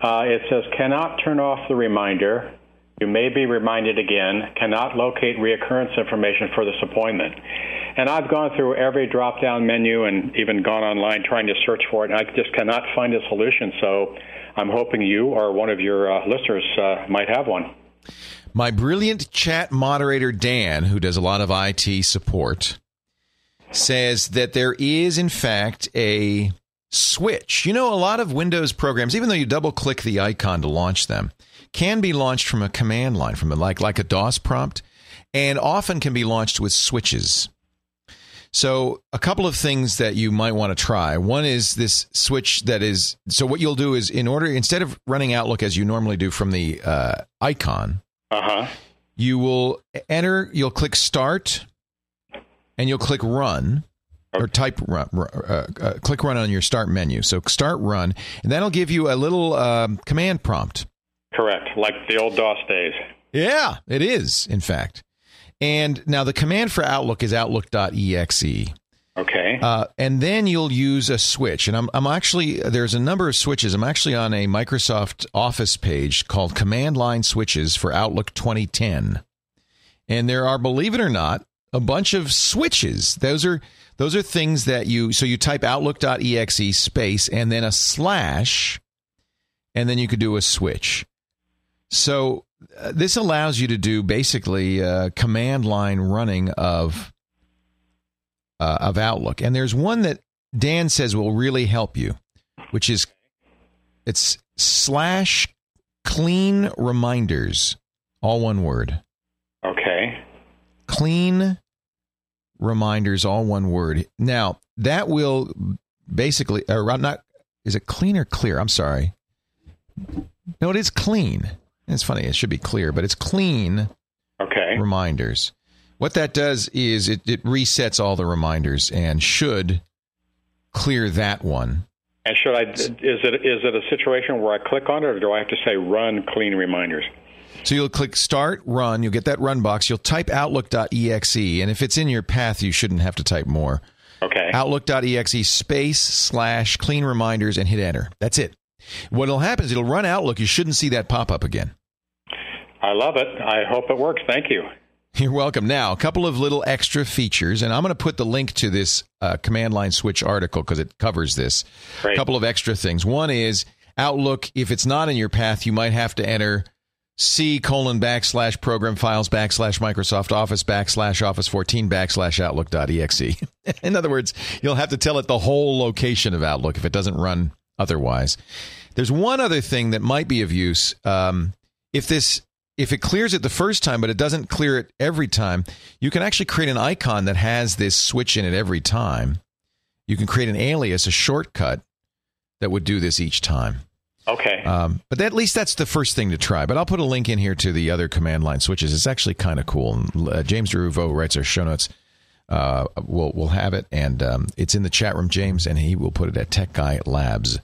uh, it says cannot turn off the reminder. You may be reminded again. Cannot locate reoccurrence information for this appointment. And I've gone through every drop down menu and even gone online trying to search for it, and I just cannot find a solution. So I'm hoping you or one of your uh, listeners uh, might have one. My brilliant chat moderator, Dan, who does a lot of IT support, says that there is, in fact, a switch. You know, a lot of Windows programs, even though you double click the icon to launch them, can be launched from a command line, from a, like like a DOS prompt, and often can be launched with switches. So, a couple of things that you might want to try. One is this switch that is. So, what you'll do is, in order instead of running Outlook as you normally do from the uh, icon, uh huh. You will enter. You'll click Start, and you'll click Run. Okay. Or type run, uh, uh, click run on your start menu. So start run, and that'll give you a little um, command prompt. Correct, like the old DOS days. Yeah, it is, in fact. And now the command for Outlook is Outlook.exe. Okay. Uh, and then you'll use a switch. And I'm, I'm actually, there's a number of switches. I'm actually on a Microsoft Office page called Command Line Switches for Outlook 2010. And there are, believe it or not, a bunch of switches. Those are those are things that you so you type outlook.exe space and then a slash and then you could do a switch. So uh, this allows you to do basically uh, command line running of uh, of Outlook, and there's one that Dan says will really help you, which is it's slash clean reminders, all one word. Okay. Clean reminders, all one word. Now that will basically, or not, is it clean or clear? I'm sorry. No, it is clean. It's funny. It should be clear, but it's clean. Okay. Reminders. What that does is it, it resets all the reminders and should clear that one. And should I? Is it is it a situation where I click on it, or do I have to say run clean reminders? So you'll click start run. You'll get that run box. You'll type outlook.exe, and if it's in your path, you shouldn't have to type more. Okay. Outlook.exe space slash clean reminders and hit enter. That's it. What'll happen is it'll run Outlook. You shouldn't see that pop up again. I love it. I hope it works. Thank you. You're welcome. Now, a couple of little extra features, and I'm going to put the link to this uh, command line switch article because it covers this. Great. A couple of extra things. One is Outlook. If it's not in your path, you might have to enter C colon backslash program files backslash Microsoft Office backslash Office 14 backslash Outlook.exe. *laughs* in other words, you'll have to tell it the whole location of Outlook if it doesn't run otherwise. There's one other thing that might be of use. Um, if this if it clears it the first time, but it doesn't clear it every time, you can actually create an icon that has this switch in it every time. You can create an alias, a shortcut that would do this each time. Okay. Um, but at least that's the first thing to try. But I'll put a link in here to the other command line switches. It's actually kind of cool. And, uh, James Deruvo writes our show notes. Uh, we'll, we'll have it, and um, it's in the chat room, James, and he will put it at techguylabs.com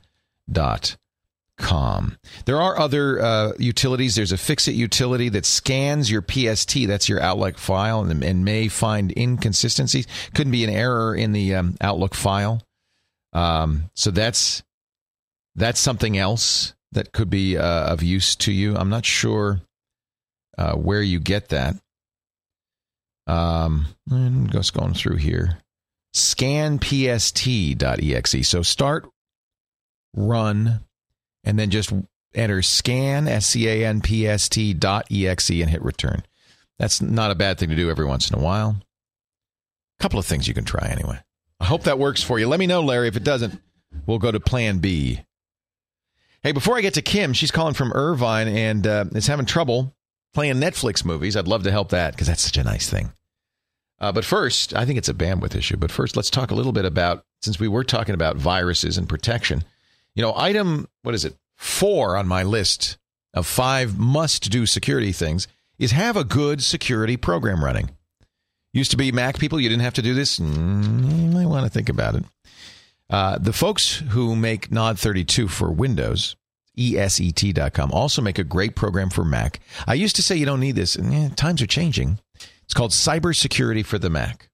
com. There are other uh, utilities. There's a Fixit utility that scans your PST, that's your Outlook file, and, and may find inconsistencies. Couldn't be an error in the um, Outlook file. Um, so that's that's something else that could be uh, of use to you. I'm not sure uh, where you get that. Um, I'm just going through here. Scanpst.exe. So start, run, and then just enter scan, S C A N P S T dot exe and hit return. That's not a bad thing to do every once in a while. A couple of things you can try anyway. I hope that works for you. Let me know, Larry. If it doesn't, we'll go to plan B. Hey, before I get to Kim, she's calling from Irvine and uh, is having trouble playing Netflix movies. I'd love to help that because that's such a nice thing. Uh, but first, I think it's a bandwidth issue. But first, let's talk a little bit about since we were talking about viruses and protection. You know, item what is it? Four on my list of five must do security things is have a good security program running. Used to be Mac people, you didn't have to do this. Mm, you might want to think about it. Uh, the folks who make Nod 32 for Windows, ESET.com, also make a great program for Mac. I used to say you don't need this, and eh, times are changing. It's called Cybersecurity for the Mac.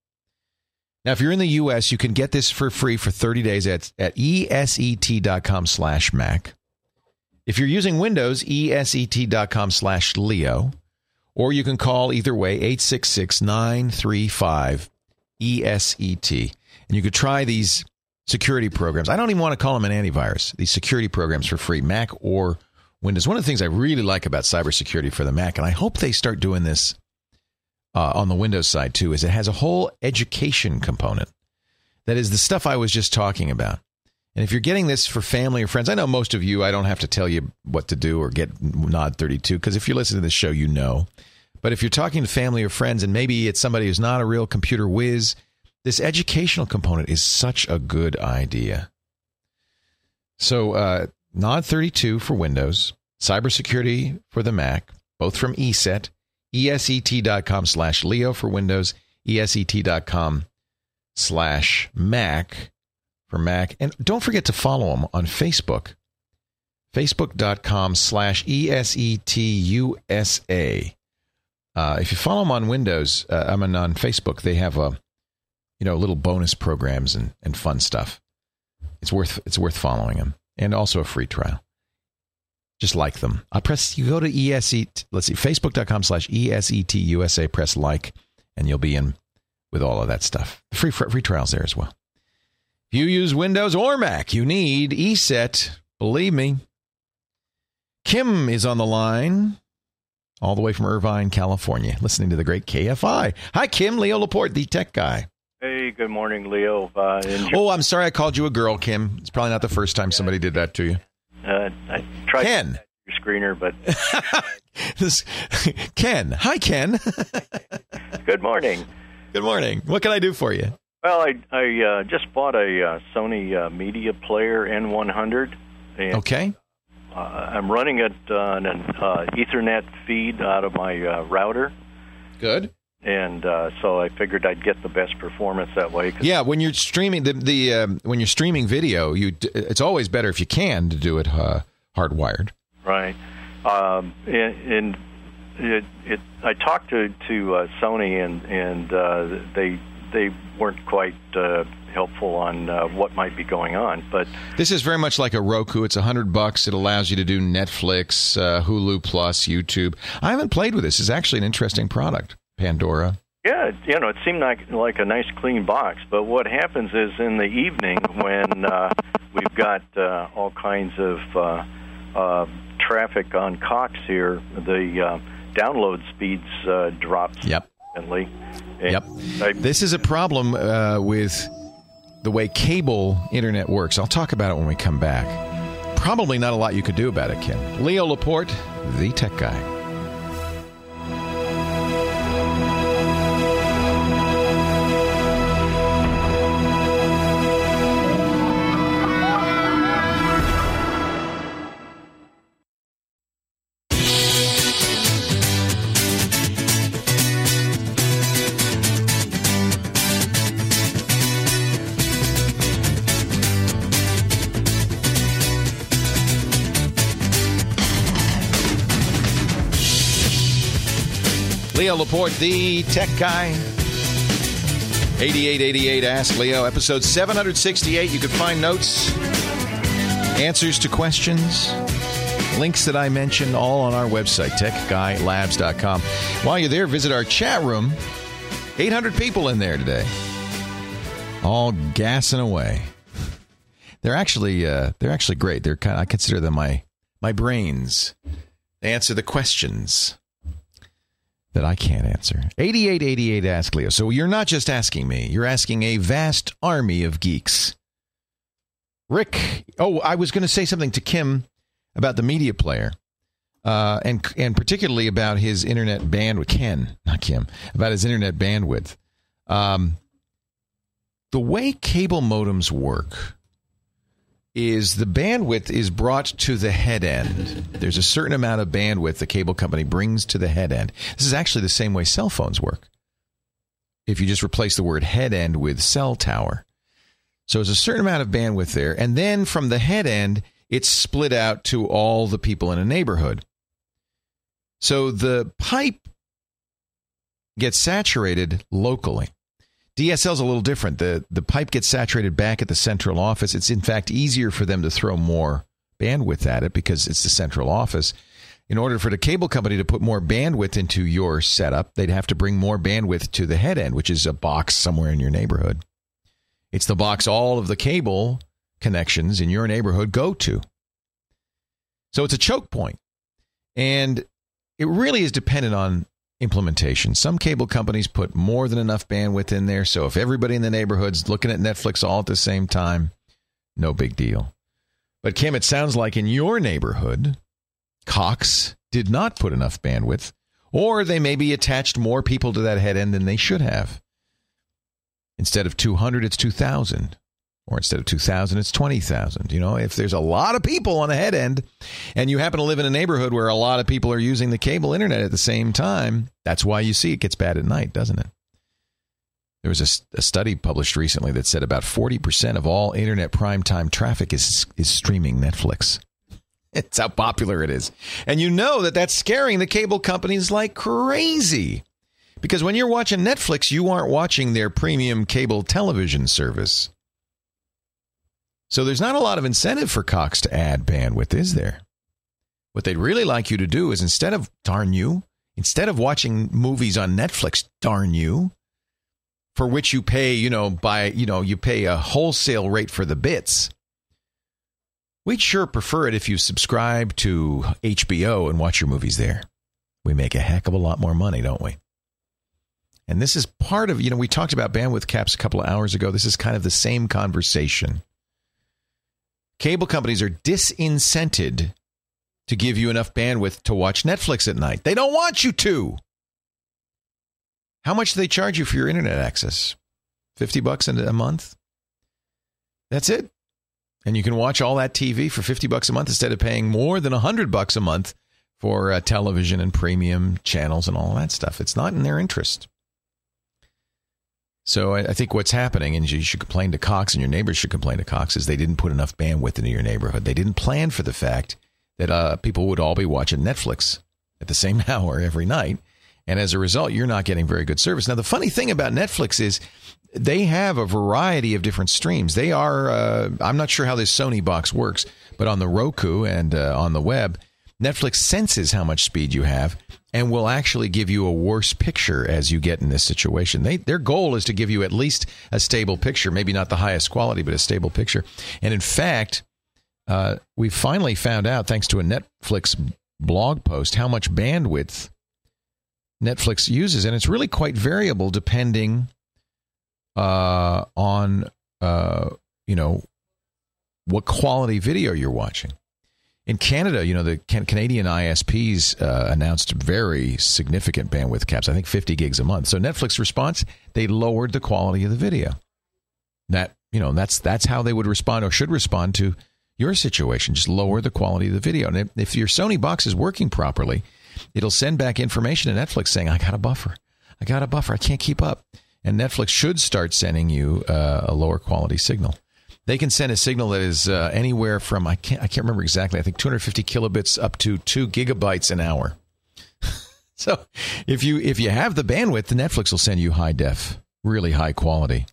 Now, if you're in the U.S., you can get this for free for 30 days at, at eset.com slash Mac. If you're using Windows, eset.com slash Leo, or you can call either way, 866 935 ESET. And you could try these security programs. I don't even want to call them an antivirus, these security programs for free, Mac or Windows. One of the things I really like about cybersecurity for the Mac, and I hope they start doing this uh, on the Windows side too, is it has a whole education component. That is the stuff I was just talking about. And if you're getting this for family or friends, I know most of you, I don't have to tell you what to do or get Nod 32, because if you listen to this show, you know. But if you're talking to family or friends, and maybe it's somebody who's not a real computer whiz, this educational component is such a good idea. So, uh, Nod 32 for Windows, cybersecurity for the Mac, both from ESET, eset.com slash Leo for Windows, eset.com slash Mac for Mac. And don't forget to follow them on Facebook, facebook.com slash ESETUSA. Uh, if you follow them on Windows, uh, I mean on Facebook, they have a you know little bonus programs and, and fun stuff. It's worth it's worth following them, and also a free trial. Just like them. I press you go to ESET. Let's see, facebook.com slash ESETUSA. Press like, and you'll be in with all of that stuff. Free free trials there as well. If you use Windows or Mac, you need ESET. Believe me. Kim is on the line all the way from Irvine, California, listening to the great KFI. Hi, Kim, Leo Laporte, the tech guy. Hey, good morning, Leo. Uh, oh, I'm sorry I called you a girl, Kim. It's probably not the first time somebody did that to you. Uh, I tried Ken. your screener, but *laughs* this, Ken. Hi, Ken. *laughs* good morning. Good morning. What can I do for you? Well, I I uh, just bought a uh, Sony uh, Media Player N100. And, okay. Uh, I'm running it on an uh, Ethernet feed out of my uh, router. Good. And uh, so I figured I'd get the best performance that way. Yeah, when you're streaming the the um, when you're streaming video, you it's always better if you can to do it uh, hardwired. Right. Um, and, and it, it, I talked to to uh, Sony and and uh, they they weren't quite uh, helpful on uh, what might be going on. But this is very much like a Roku. It's a hundred bucks. It allows you to do Netflix, uh, Hulu Plus, YouTube. I haven't played with this. It's actually an interesting product. Pandora. Yeah, you know, it seemed like like a nice clean box. But what happens is in the evening when uh, we've got uh, all kinds of uh, uh, traffic on Cox here, the uh, download speeds uh, drop yep. significantly. Yep. I, this is a problem uh, with the way cable internet works. I'll talk about it when we come back. Probably not a lot you could do about it, Ken. Leo Laporte, the tech guy. Leo Laporte, the tech guy. 8888 Ask Leo, episode 768. You can find notes, answers to questions Links that I mentioned all on our website, techguylabs.com. While you're there, visit our chat room. 800 people in there today, all gassing away. They're actually uh, they're actually great. They're kind of, I consider them my my brains. They answer the questions that I can't answer. 8888 Ask Leo. So you're not just asking me, you're asking a vast army of geeks. Rick, oh, I was going to say something to Kim about the media player. Uh, and and particularly about his internet bandwidth, Ken, not Kim, about his internet bandwidth. Um, the way cable modems work is the bandwidth is brought to the head end. There's a certain amount of bandwidth the cable company brings to the head end. This is actually the same way cell phones work. If you just replace the word head end with cell tower. So there's a certain amount of bandwidth there. And then from the head end, it's split out to all the people in a neighborhood. So the pipe gets saturated locally. DSL is a little different. The the pipe gets saturated back at the central office. It's in fact easier for them to throw more bandwidth at it because it's the central office. In order for the cable company to put more bandwidth into your setup, they'd have to bring more bandwidth to the head end, which is a box somewhere in your neighborhood. It's the box all of the cable connections in your neighborhood go to. So it's a choke point. And it really is dependent on implementation. Some cable companies put more than enough bandwidth in there. So if everybody in the neighborhood's looking at Netflix all at the same time, no big deal. But Kim, it sounds like in your neighborhood, Cox did not put enough bandwidth, or they maybe attached more people to that head end than they should have. Instead of 200, it's 2,000 or instead of 2000 it's 20,000 you know if there's a lot of people on the head end and you happen to live in a neighborhood where a lot of people are using the cable internet at the same time that's why you see it gets bad at night doesn't it? There was a, a study published recently that said about 40% of all internet prime time traffic is is streaming Netflix. *laughs* It's how popular it is. And you know that that's scaring the cable companies like crazy. Because when you're watching Netflix you aren't watching their premium cable television service so there's not a lot of incentive for Cox to add bandwidth, is there? What they'd really like you to do is instead of, darn you, instead of watching movies on Netflix, darn you, for which you pay, you know, by, you know, you pay a wholesale rate for the bits. We'd sure prefer it if you subscribe to HBO and watch your movies there. We make a heck of a lot more money, don't we? And this is part of, you know, we talked about bandwidth caps a couple of hours ago. This is kind of the same conversation cable companies are disincented to give you enough bandwidth to watch Netflix at night. They don't want you to. How much do they charge you for your internet access? 50 bucks a month? That's it. And you can watch all that TV for 50 bucks a month instead of paying more than 100 bucks a month for uh, television and premium channels and all that stuff. It's not in their interest. So I, I, think what's happening, and you should complain to Cox, and your neighbors should complain to Cox, is they didn't put enough bandwidth into your neighborhood. They didn't plan for the fact that uh, people would all be watching Netflix at the same *laughs* hour every night, and as a result, you're not getting very good service. Now, the funny thing about Netflix is they have a variety of different streams. They are, uh, I'm not sure how this Sony box works, but on the Roku and uh, on the web, Netflix senses how much speed you have and will actually give you a worse picture as you get in this situation. They, their goal is to give you at least a stable picture, maybe not the highest quality, but a stable picture. And in fact, uh, we finally found out, thanks to a Netflix blog post, how much bandwidth Netflix uses, and it's really quite variable depending uh, on uh, you know what quality video you're watching. In Canada, you know, the Canadian ISPs uh, announced very significant bandwidth caps, I think 50 gigs a month. So Netflix response, they lowered the quality of the video. That, you know, that's that's how they would respond or should respond to your situation. Just lower the quality of the video. And if your Sony box is working properly, it'll send back information to Netflix saying, I got a buffer. I got a buffer. I can't keep up. And Netflix should start sending you uh, a lower quality signal they can send a signal that is uh, anywhere from I can't I can't remember exactly. I think 250 kilobits up to two gigabytes an hour. *laughs* so if you if you have the bandwidth, the Netflix will send you high def, really high quality.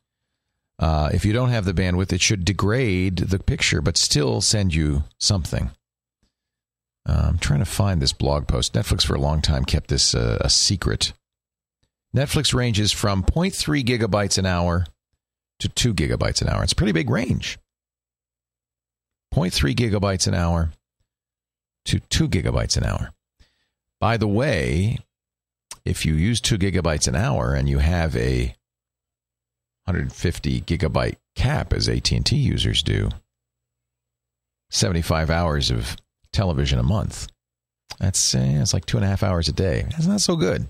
Uh, if you don't have the bandwidth, it should degrade the picture, but still send you something. Uh, I'm trying to find this blog post. Netflix for a long time kept this uh, a secret. Netflix ranges from 0.3 gigabytes an hour to 2 gigabytes an hour. It's a pretty big range. 0.3 gigabytes an hour to 2 gigabytes an hour. By the way, if you use 2 gigabytes an hour and you have a 150 gigabyte cap as AT&T users do, 75 hours of television a month. That's uh, it's like two and a half hours a day. That's not so good.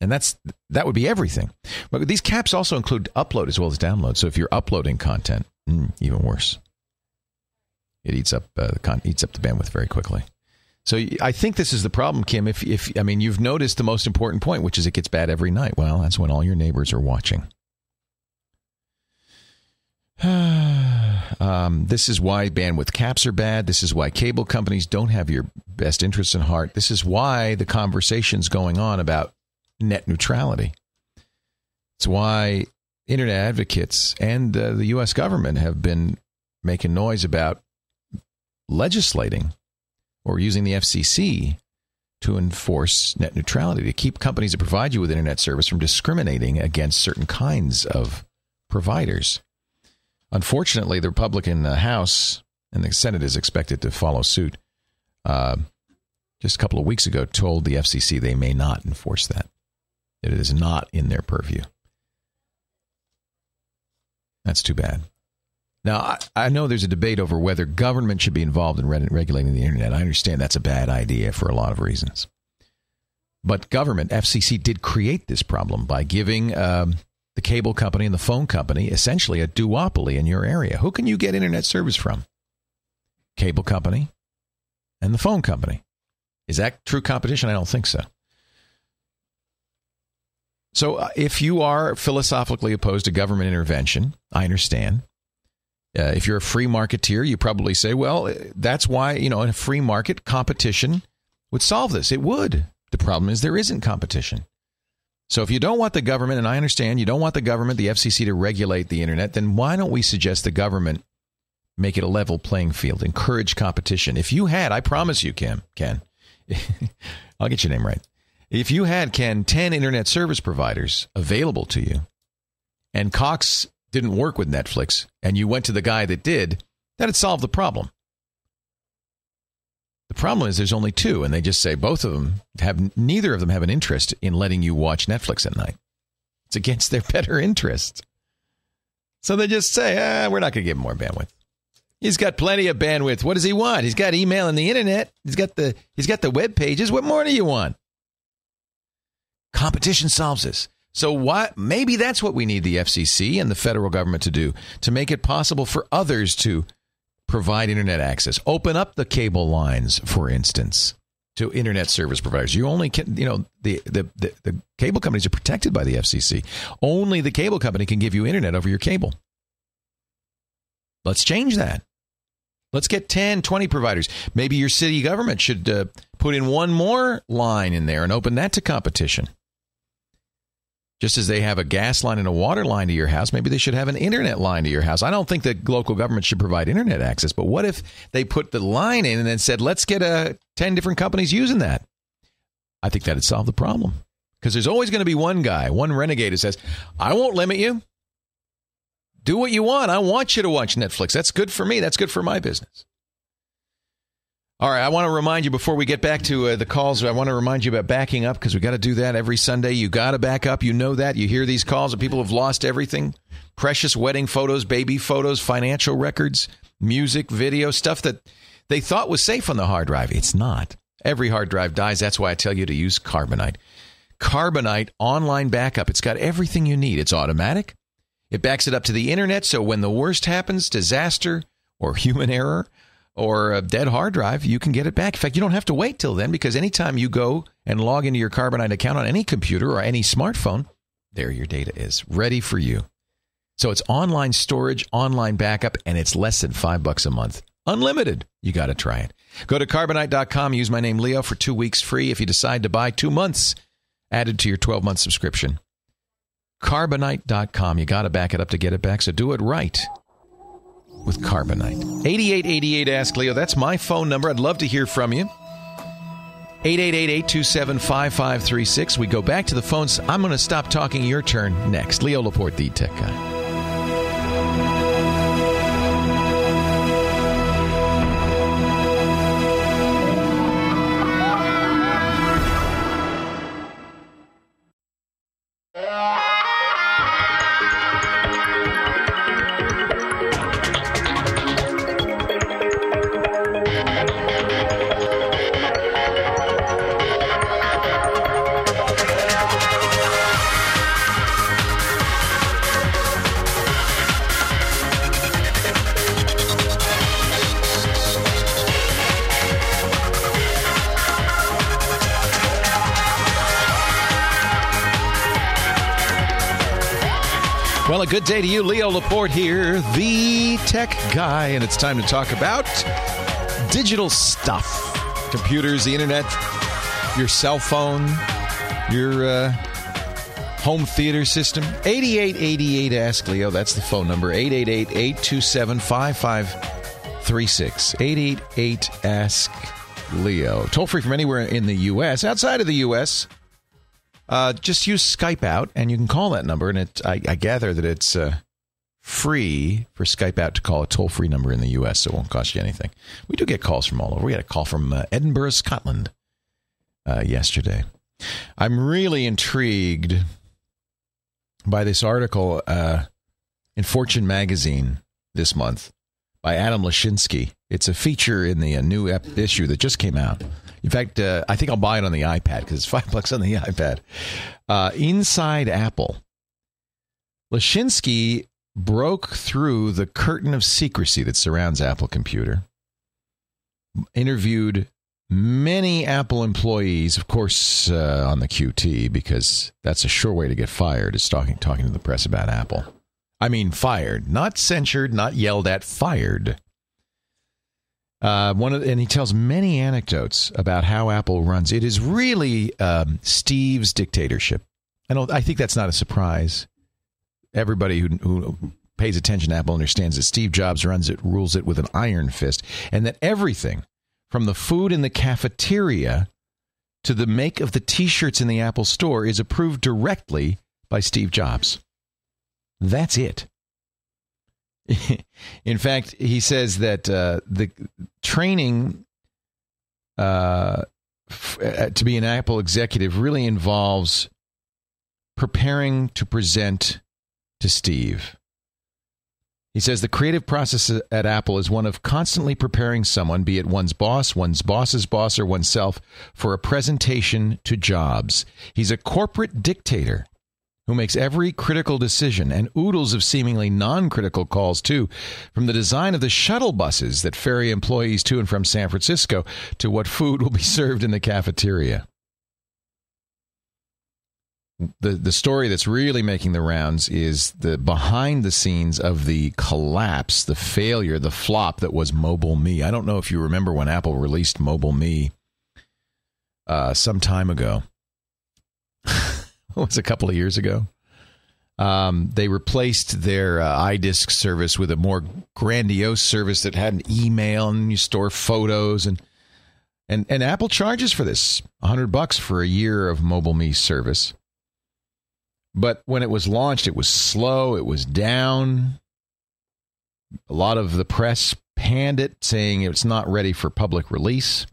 And that's that would be everything. But these caps also include upload as well as download. So if you're uploading content, mm, even worse. It eats up uh, the con- eats up the bandwidth very quickly. So I think this is the problem, Kim. If if I mean you've noticed the most important point, which is it gets bad every night. Well, that's when all your neighbors are watching. *sighs* um, this is why bandwidth caps are bad. This is why cable companies don't have your best interests in heart. This is why the conversation's going on about net neutrality. It's why internet advocates and uh, the U.S. government have been making noise about legislating or using the FCC to enforce net neutrality, to keep companies that provide you with internet service from discriminating against certain kinds of providers. Unfortunately, the Republican uh, House and the Senate is expected to follow suit. Uh, just a couple of weeks ago, told the FCC they may not enforce that. It is not in their purview. That's too bad. Now, I, I know there's a debate over whether government should be involved in regulating the internet. I understand that's a bad idea for a lot of reasons. But government, FCC, did create this problem by giving um, the cable company and the phone company essentially a duopoly in your area. Who can you get internet service from? Cable company and the phone company. Is that true competition? I don't think so. So, uh, if you are philosophically opposed to government intervention, I understand. Uh, if you're a free marketeer, you probably say, well, that's why, you know, in a free market, competition would solve this. It would. The problem is there isn't competition. So if you don't want the government, and I understand you don't want the government, the FCC to regulate the internet, then why don't we suggest the government make it a level playing field, encourage competition? If you had, I promise you, Kim, Ken, *laughs* I'll get your name right. If you had, Ken, 10 internet service providers available to you, and Cox didn't work with Netflix, and you went to the guy that did, that'd solve the problem. The problem is there's only two, and they just say both of them have neither of them have an interest in letting you watch Netflix at night. It's against their better interests. So they just say, ah, we're not going to give him more bandwidth. He's got plenty of bandwidth. What does he want? He's got email and the internet. He's got the he's got the web pages. What more do you want? Competition solves this. So why maybe that's what we need the FCC and the federal government to do to make it possible for others to provide internet access. Open up the cable lines, for instance, to internet service providers. You only can, you know, the, the, the, the, cable companies are protected by the FCC. Only the cable company can give you internet over your cable. Let's change that. Let's get 10, 20 providers. Maybe your city government should uh, put in one more line in there and open that to competition. Just as they have a gas line and a water line to your house, maybe they should have an internet line to your house. I don't think that local government should provide internet access, but what if they put the line in and then said, let's get uh, 10 different companies using that? I think that'd solve the problem. Because there's always going to be one guy, one renegade who says, I won't limit you. Do what you want. I want you to watch Netflix. That's good for me. That's good for my business. All right, I want to remind you before we get back to uh, the calls, I want to remind you about backing up because we got to do that every Sunday. You got to back up. You know that. You hear these calls of people have lost everything precious wedding photos, baby photos, financial records, music, video, stuff that they thought was safe on the hard drive. It's not. Every hard drive dies. That's why I tell you to use Carbonite. Carbonite online backup. It's got everything you need. It's automatic. It backs it up to the internet. So when the worst happens, disaster or human error, or a dead hard drive, you can get it back. In fact, you don't have to wait till then because anytime you go and log into your Carbonite account on any computer or any smartphone, there your data is ready for you. So it's online storage, online backup, and it's less than five bucks a month. Unlimited. You got to try it. Go to carbonite.com, use my name Leo for two weeks free if you decide to buy two months added to your 12 month subscription. Carbonite.com. You got to back it up to get it back, so do it right. With carbonite. 8888 Ask Leo. That's my phone number. I'd love to hear from you. 888-827-5536. We go back to the phones. I'm going to stop talking. Your turn next. Leo Laporte, the tech guy. Day to you. Leo Laporte here, the tech guy, and it's time to talk about digital stuff computers, the internet, your cell phone, your uh, home theater system. 8888 Ask Leo. That's the phone number 888 827 5536. 888 Ask Leo. Toll free from anywhere in the U.S. Outside of the U.S., uh, just use Skype out, and you can call that number. And it, I, I gather that it's uh, free for Skype out to call a toll free number in the U.S., so it won't cost you anything. We do get calls from all over. We had a call from uh, Edinburgh, Scotland, uh, yesterday. I'm really intrigued by this article uh, in Fortune magazine this month by Adam Lashinsky. It's a feature in the uh, new ep- issue that just came out. In fact, uh, I think I'll buy it on the iPad because it's *laughs* five bucks on the iPad. Uh, Inside Apple. Lashinsky broke through the curtain of secrecy that surrounds Apple Computer, interviewed many Apple employees, of course, uh, on the QT, because that's a sure way to get fired, is talking, talking to the press about Apple. I mean, fired, not censured, not yelled at, fired. Uh, one of, and he tells many anecdotes about how Apple runs. It is really um, Steve's dictatorship. I don't. I think that's not a surprise. Everybody who, who pays attention to Apple understands that Steve Jobs runs it, rules it with an iron fist, and that everything from the food in the cafeteria to the make of the T-shirts in the Apple Store is approved directly by Steve Jobs. That's it. *laughs* in fact, he says that uh, the training uh, f- uh, to be an Apple executive really involves preparing to present to Steve. He says the creative process at Apple is one of constantly preparing someone, be it one's boss, one's boss's boss, or oneself, for a presentation to Jobs. He's a corporate dictator who makes every critical decision and oodles of seemingly non critical calls, too, from the design of the shuttle buses that ferry employees to and from San Francisco to what food will be *laughs* served in the cafeteria. The, the story that's really making the rounds is the behind the scenes of the collapse, the failure, the flop that was Mobile Me. I don't know if you remember when Apple released Mobile Me uh, some time ago. *laughs* was a couple of years ago. Um, they replaced their uh, iDisk service with a more grandiose service that had an email and you store photos and and and Apple charges for this hundred bucks for a year of Mobile Me service. But when it was launched, it was slow. It was down. A lot of the press panned it, saying it's not ready for public release.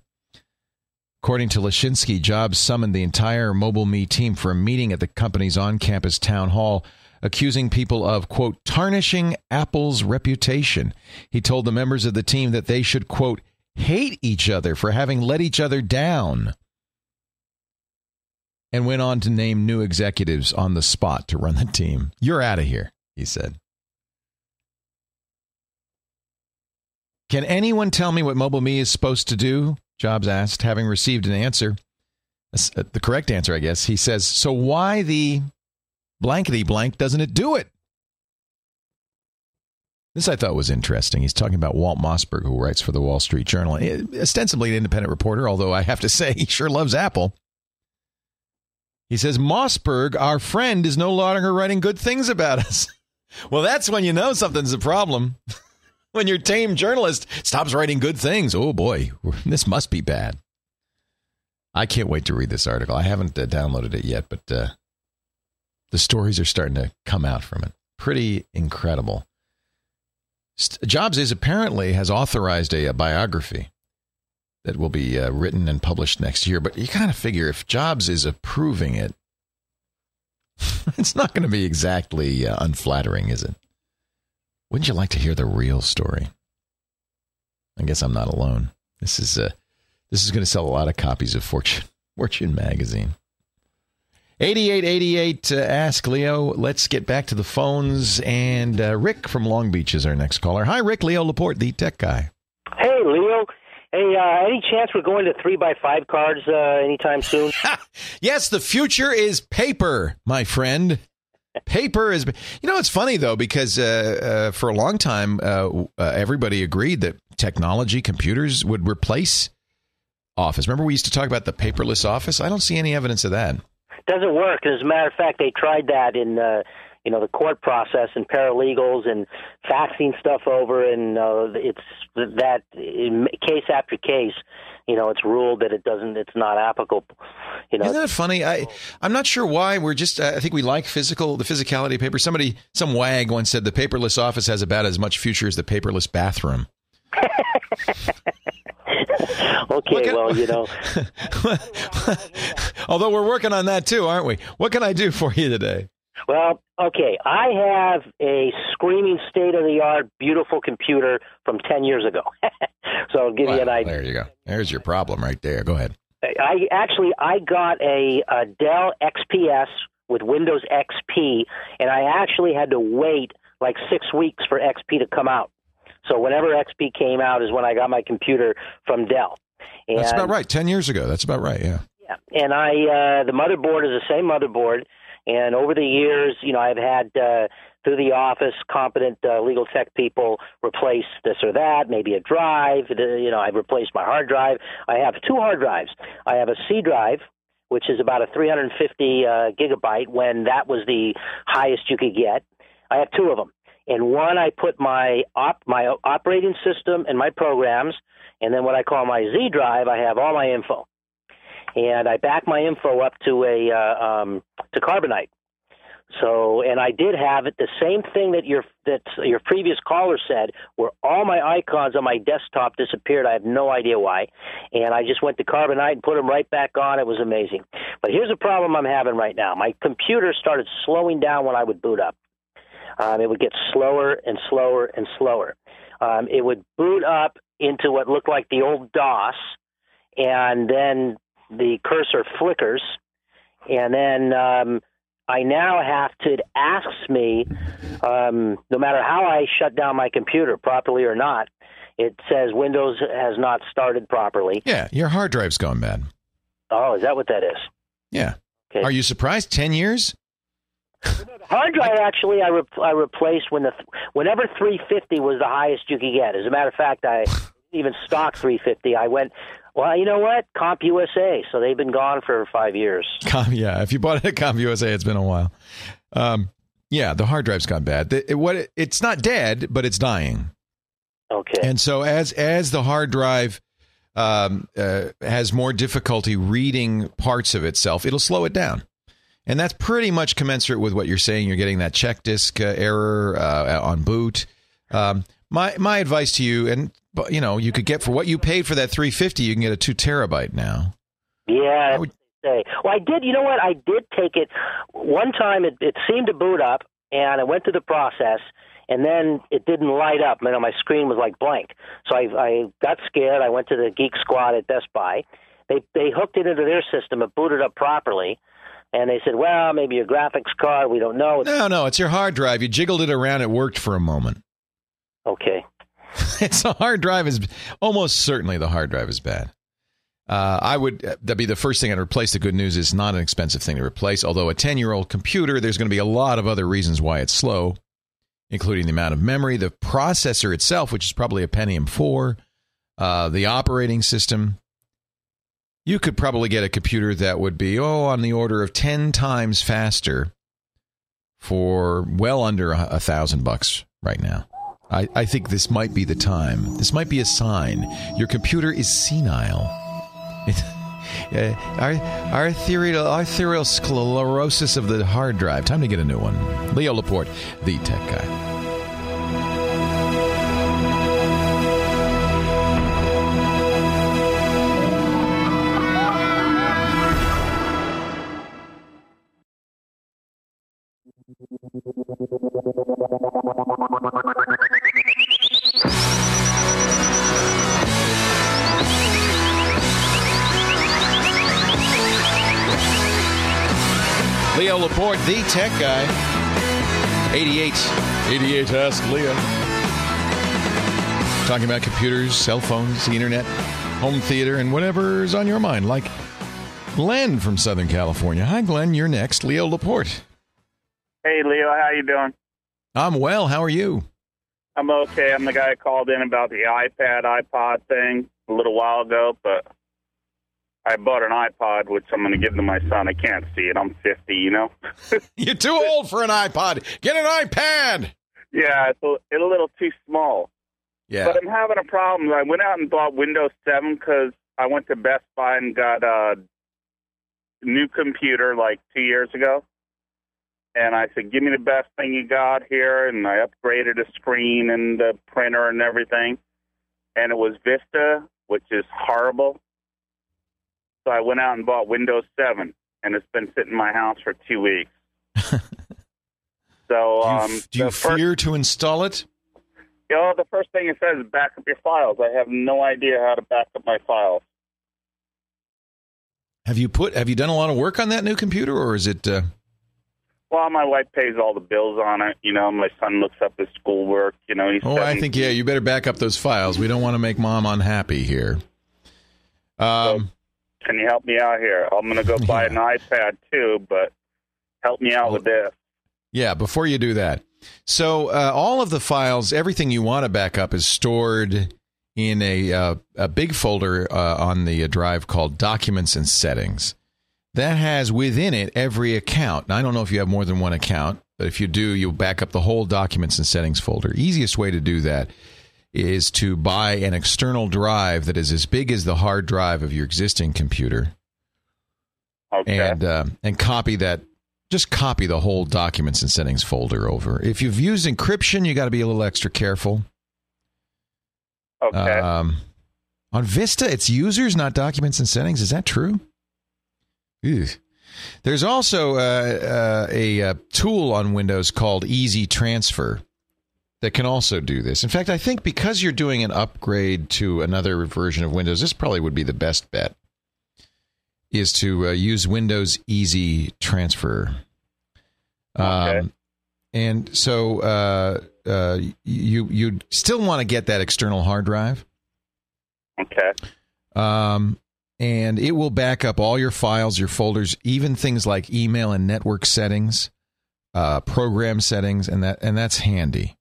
According to Lashinsky, Jobs summoned the entire Mobile Me team for a meeting at the company's on campus town hall, accusing people of, quote, tarnishing Apple's reputation. He told the members of the team that they should, quote, hate each other for having let each other down. And went on to name new executives on the spot to run the team. You're out of here, he said. Can anyone tell me what Mobile Me is supposed to do? Jobs asked, having received an answer. The correct answer, I guess. He says, So why the blankety blank doesn't it do it? This I thought was interesting. He's talking about Walt Mossberg, who writes for the Wall Street Journal, eh, ostensibly an independent reporter, although I have to *laughs* say he sure loves Apple. He says, Mossberg, our friend, is no longer writing good things about us. *laughs* well, that's when you know something's a problem. *laughs* when your tame journalist stops writing good things. Oh boy, this must be bad. I can't wait to read this article. I haven't uh, downloaded it yet, but uh, the stories are starting to come out from it. Pretty incredible. St- Jobs is apparently has authorized a, a biography that will be uh, written and published next year. But you kind of figure if Jobs is approving it, *laughs* it's not going to be exactly uh, unflattering, is it? Wouldn't you like to hear the real story? I guess I'm not alone. This is uh, this is going to sell a lot of copies of Fortune *laughs* Fortune magazine. 8888 uh, Ask Leo. Let's get back to the phones. And uh, Rick from Long Beach is our next caller. Hi, Rick. Leo Laporte, the tech guy. Hey, Leo. Hey, uh, any chance we're going to three by five cards uh, anytime soon? *laughs* yes, the future is paper, my friend. Paper is. You know, it's funny though because uh, uh, for a long time, uh, uh, everybody agreed that technology, computers would replace office. Remember, we used to talk about the paperless office. I don't see any evidence of that. Doesn't work. As a matter of fact, they tried that in uh, you know the court process and paralegals and faxing stuff over, and uh, it's that case after case, you know, it's ruled that it doesn't, it's not applicable. You know, isn't that funny? I I'm not sure why. We're just I think we like physical the physicality of paper. Somebody some wag once said the paperless office has about as much future as the paperless bathroom. *laughs* okay, at, well, you *laughs* know. Although we're working on that too, aren't we? What can I do for you today? Well, okay, I have a screaming state of the art, beautiful computer from 10 years ago. *laughs* so I'll give well, you an idea. There you go. There's your problem right there. Go ahead. I actually I got a, a Dell XPS with Windows XP, and I actually had to wait like six weeks for XP to come out. So whenever XP came out is when I got my computer from Dell. And, That's about right. Ten years ago. That's about right. Yeah. Yeah. And I uh, the motherboard is the same motherboard. And over the years, you know, I've had uh, through the office competent uh, legal tech people replace this or that, maybe a drive. You know, I've replaced my hard drive. I have two hard drives. I have a C drive, which is about a 350 uh, gigabyte when that was the highest you could get. I have two of them. In one, I put my op, my operating system and my programs, and then what I call my Z drive, I have all my info and I back my info up to a uh, um, to Carbonite. So, and I did have it the same thing that your that your previous caller said, where all my icons on my desktop disappeared. I have no idea why, and I just went to Carbonite and put them right back on. It was amazing. But here's a problem I'm having right now. My computer started slowing down when I would boot up. Um, it would get slower and slower and slower. Um, it would boot up into what looked like the old DOS, and then the cursor flickers, and then um, I now have to. It asks me, um, no matter how I shut down my computer properly or not, it says Windows has not started properly. Yeah, your hard drive's gone bad. Oh, is that what that is? Yeah. Okay. Are you surprised? Ten years? hard drive actually I re- I replaced when the th- whenever 350 was the highest you could get. As a matter of fact, I even stock 350. I went well, you know what? CompUSA. So they've been gone for five years. *laughs* Com, yeah, if you bought it at CompUSA, it's been a while. Um, yeah, the hard drive's gone bad. It, what it's not dead, but it's dying. Okay. And so as as the hard drive um, uh, has more difficulty reading parts of itself, it'll slow it down. And that's pretty much commensurate with what you're saying. You're getting that check disk uh, error uh, on boot. Um, my my advice to you, and but you know, you could get for what you paid for that 350, you can get a two terabyte now. Yeah. Would, say. Well, I did. You know what? I did take it one time. It, it seemed to boot up, and I went through the process, and then it didn't light up. You know, my screen was like blank. So I, I got scared. I went to the Geek Squad at Best Buy. They they hooked it into their system. It booted up properly. And they said, "Well, maybe your graphics card. We don't know." No, no, it's your hard drive. You jiggled it around. It worked for a moment. Okay. *laughs* it's a hard drive is almost certainly the hard drive is bad. Uh, I would that'd be the first thing I'd replace. The good news is not an expensive thing to replace. Although a ten year old computer, there's going to be a lot of other reasons why it's slow, including the amount of memory, the processor itself, which is probably a Pentium four, uh, the operating system. You could probably get a computer that would be oh on the order of ten times faster for well under a thousand bucks right now. I, I think this might be the time. This might be a sign. Your computer is senile. *laughs* Uh, our, arterial, arterial sclerosis of the hard drive. Time to get a new one. Leo Laporte, the tech guy. Leo Laporte, the tech guy. 88. 88 Ask Leo. Talking about computers, cell phones, the internet, home theater, and whatever's on your mind. Like Glenn from Southern California. Hi, Glenn. You're next. Leo Laporte. Hey, Leo, how you doing? I'm well. How are you? I'm okay. I'm the guy that called in about the iPad, iPod thing a little while ago, but I bought an iPod, which I'm going to give to my son. I can't see it. I'm 50, you know? *laughs* You're too old for an iPod. Get an iPad. Yeah, it's a, it's a little too small. Yeah. But I'm having a problem. I went out and bought Windows 7 because I went to Best Buy and got a new computer like two years ago. And I said, give me the best thing you got here. And I upgraded the screen and the printer and everything. And it was Vista, which is horrible. So I went out and bought Windows 7. And it's been sitting in my house for two weeks. *laughs* so, Do you, um, do you first- fear to install it? you know, the first thing it says is back up your files. I have no idea how to back up my files. Have you put? Have you done a lot of work on that new computer, or is it? Uh, Well, my wife pays all the bills on it. You know, my son looks up his schoolwork. You know, he's oh, I think yeah. You better back up those files. We don't want to make mom unhappy here. Um, Can you help me out here? I'm going to go buy an iPad too, but help me out with this. Yeah, before you do that. So, uh, all of the files, everything you want to back up is stored in a, uh, a big folder uh, on the drive called Documents and Settings. That has within it every account. Now, I don't know if you have more than one account, but if you do, you'll back up the whole Documents and Settings folder. Easiest way to do that is to buy an external drive that is as big as the hard drive of your existing computer Okay. and uh, and copy that. Just copy the whole documents and settings folder over. If you've used encryption, you got to be a little extra careful. Okay. Um, on Vista, it's users, not documents and settings. Is that true? Ew. There's also uh, uh, a, uh tool on Windows called Easy Transfer that can also do this. In fact, I think because you're doing an upgrade to another version of Windows, this probably would be the best bet. Is to uh, use Windows Easy Transfer. Um, and so uh, uh, you you still want to get that external hard drive. Okay. Um, and it will back up all your files, your folders, even things like email and network settings, uh, program settings, and that and that's handy.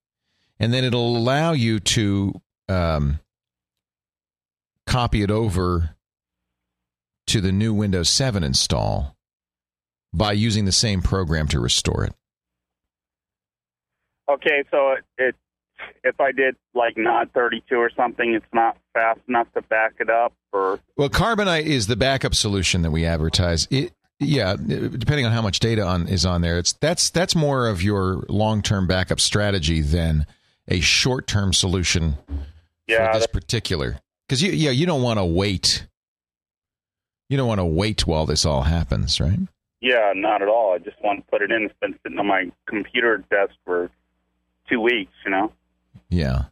And then it'll allow you to um, copy it over to the new Windows 7 install by using the same program to restore it. Okay, so it, it if I did like not 32 or something, it's not fast enough to back it up, or Well, Carbonite is the backup solution that we advertise. It, yeah, depending on how much data on is on there, it's that's that's more of your long term backup strategy than a short term solution Yeah, for this particular. Because you yeah you don't want to wait. You don't want to wait while this all happens, right? yeah, not at all. I just want to put it in. It's been sitting on my computer desk for two weeks. You know, Yeah,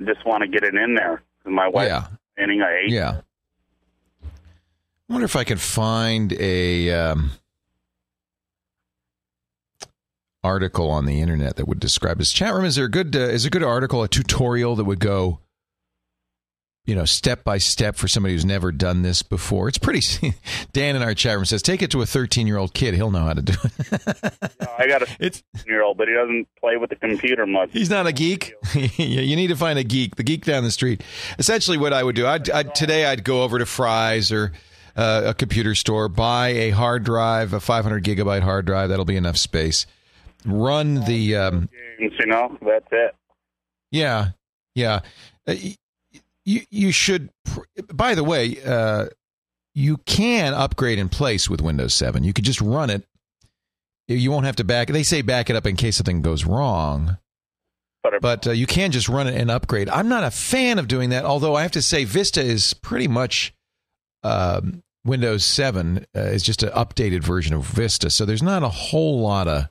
I just want to get it in there. My wife, yeah, ending I hate. yeah. I wonder if I could find a um, article on the internet that would describe this. Chat room, is there a good uh, is a good article, a tutorial that would go, you know, step by step for somebody who's never done this before? It's pretty. *laughs* Dan in our chat room says, take it to a thirteen year old kid; he'll know how to do it. *laughs* I got a *laughs* year old, but he doesn't play with the computer much. He's not a geek. you need to find a geek, the geek down the street. Essentially, what I would do, I'd, I'd, today I'd go over to Fry's or uh, a computer store, buy a hard drive, a 500 gigabyte hard drive. That'll be enough space. Run the um, You know, that's it. Yeah, yeah. Uh, you you should. By the way, uh, you can upgrade in place with Windows Seven. You could just run it. You won't have to back. They say back it up in case something goes wrong. But uh, you can just run it and upgrade. I'm not a fan of doing that. Although I have to say, Vista is pretty much um, Windows 7 uh, is just an updated version of Vista. So there's not a whole lot of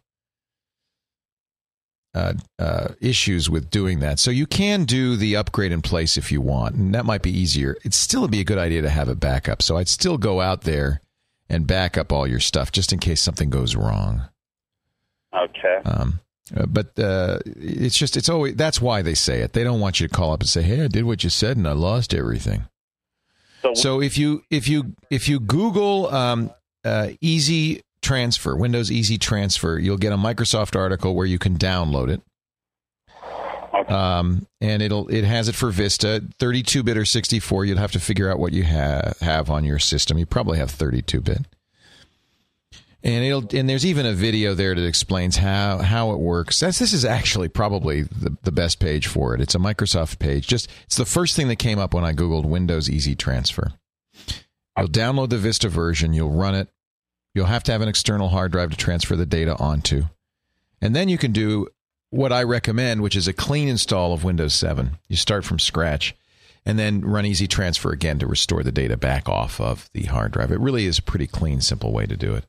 uh, uh, issues with doing that. So you can do the upgrade in place if you want, and that might be easier. It'd still be a good idea to have a backup. So I'd still go out there and back up all your stuff just in case something goes wrong. Okay. Um, uh, but uh, it's just it's always that's why they say it. They don't want you to call up and say, "Hey, I did what you said and I lost everything." So, if you if you if you Google um, uh, Easy Transfer, Windows Easy Transfer, you'll get a Microsoft article where you can download it. Um, and it'll it has it for Vista, 32 bit or 64. You'd have to figure out what you have have on your system. You probably have 32 bit. And it'll and there's even a video there that explains how how it works. That's this is actually probably the, the best page for it. It's a Microsoft page. Just it's the first thing that came up when I googled Windows Easy Transfer. You'll download the Vista version, you'll run it. You'll have to have an external hard drive to transfer the data onto. And then you can do what I recommend, which is a clean install of Windows 7. You start from scratch and then run Easy Transfer again to restore the data back off of the hard drive. It really is a pretty clean, simple way to do it.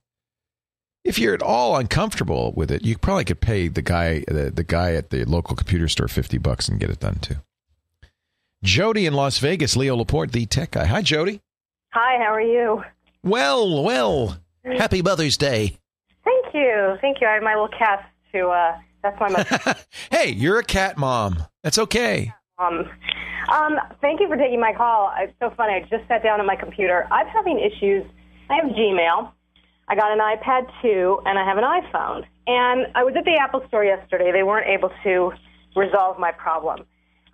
If you're at all uncomfortable with it, you probably could pay the guy the, the guy at the local computer store 50 bucks and get it done too. Jody in Las Vegas, Leo Laporte, the tech guy. Hi, Jody. Hi, how are you? Well, well. Happy Mother's Day. Thank you. Thank you. I have my little cat to, uh, that's my mother. *laughs* Hey, you're a cat mom. That's okay. um, um, thank you for taking my call. It's so funny. I just sat down at my computer. I'm having issues. I have Gmail. I got an iPad 2, and I have an iPhone. And I was at the Apple store yesterday. They weren't able to resolve my problem.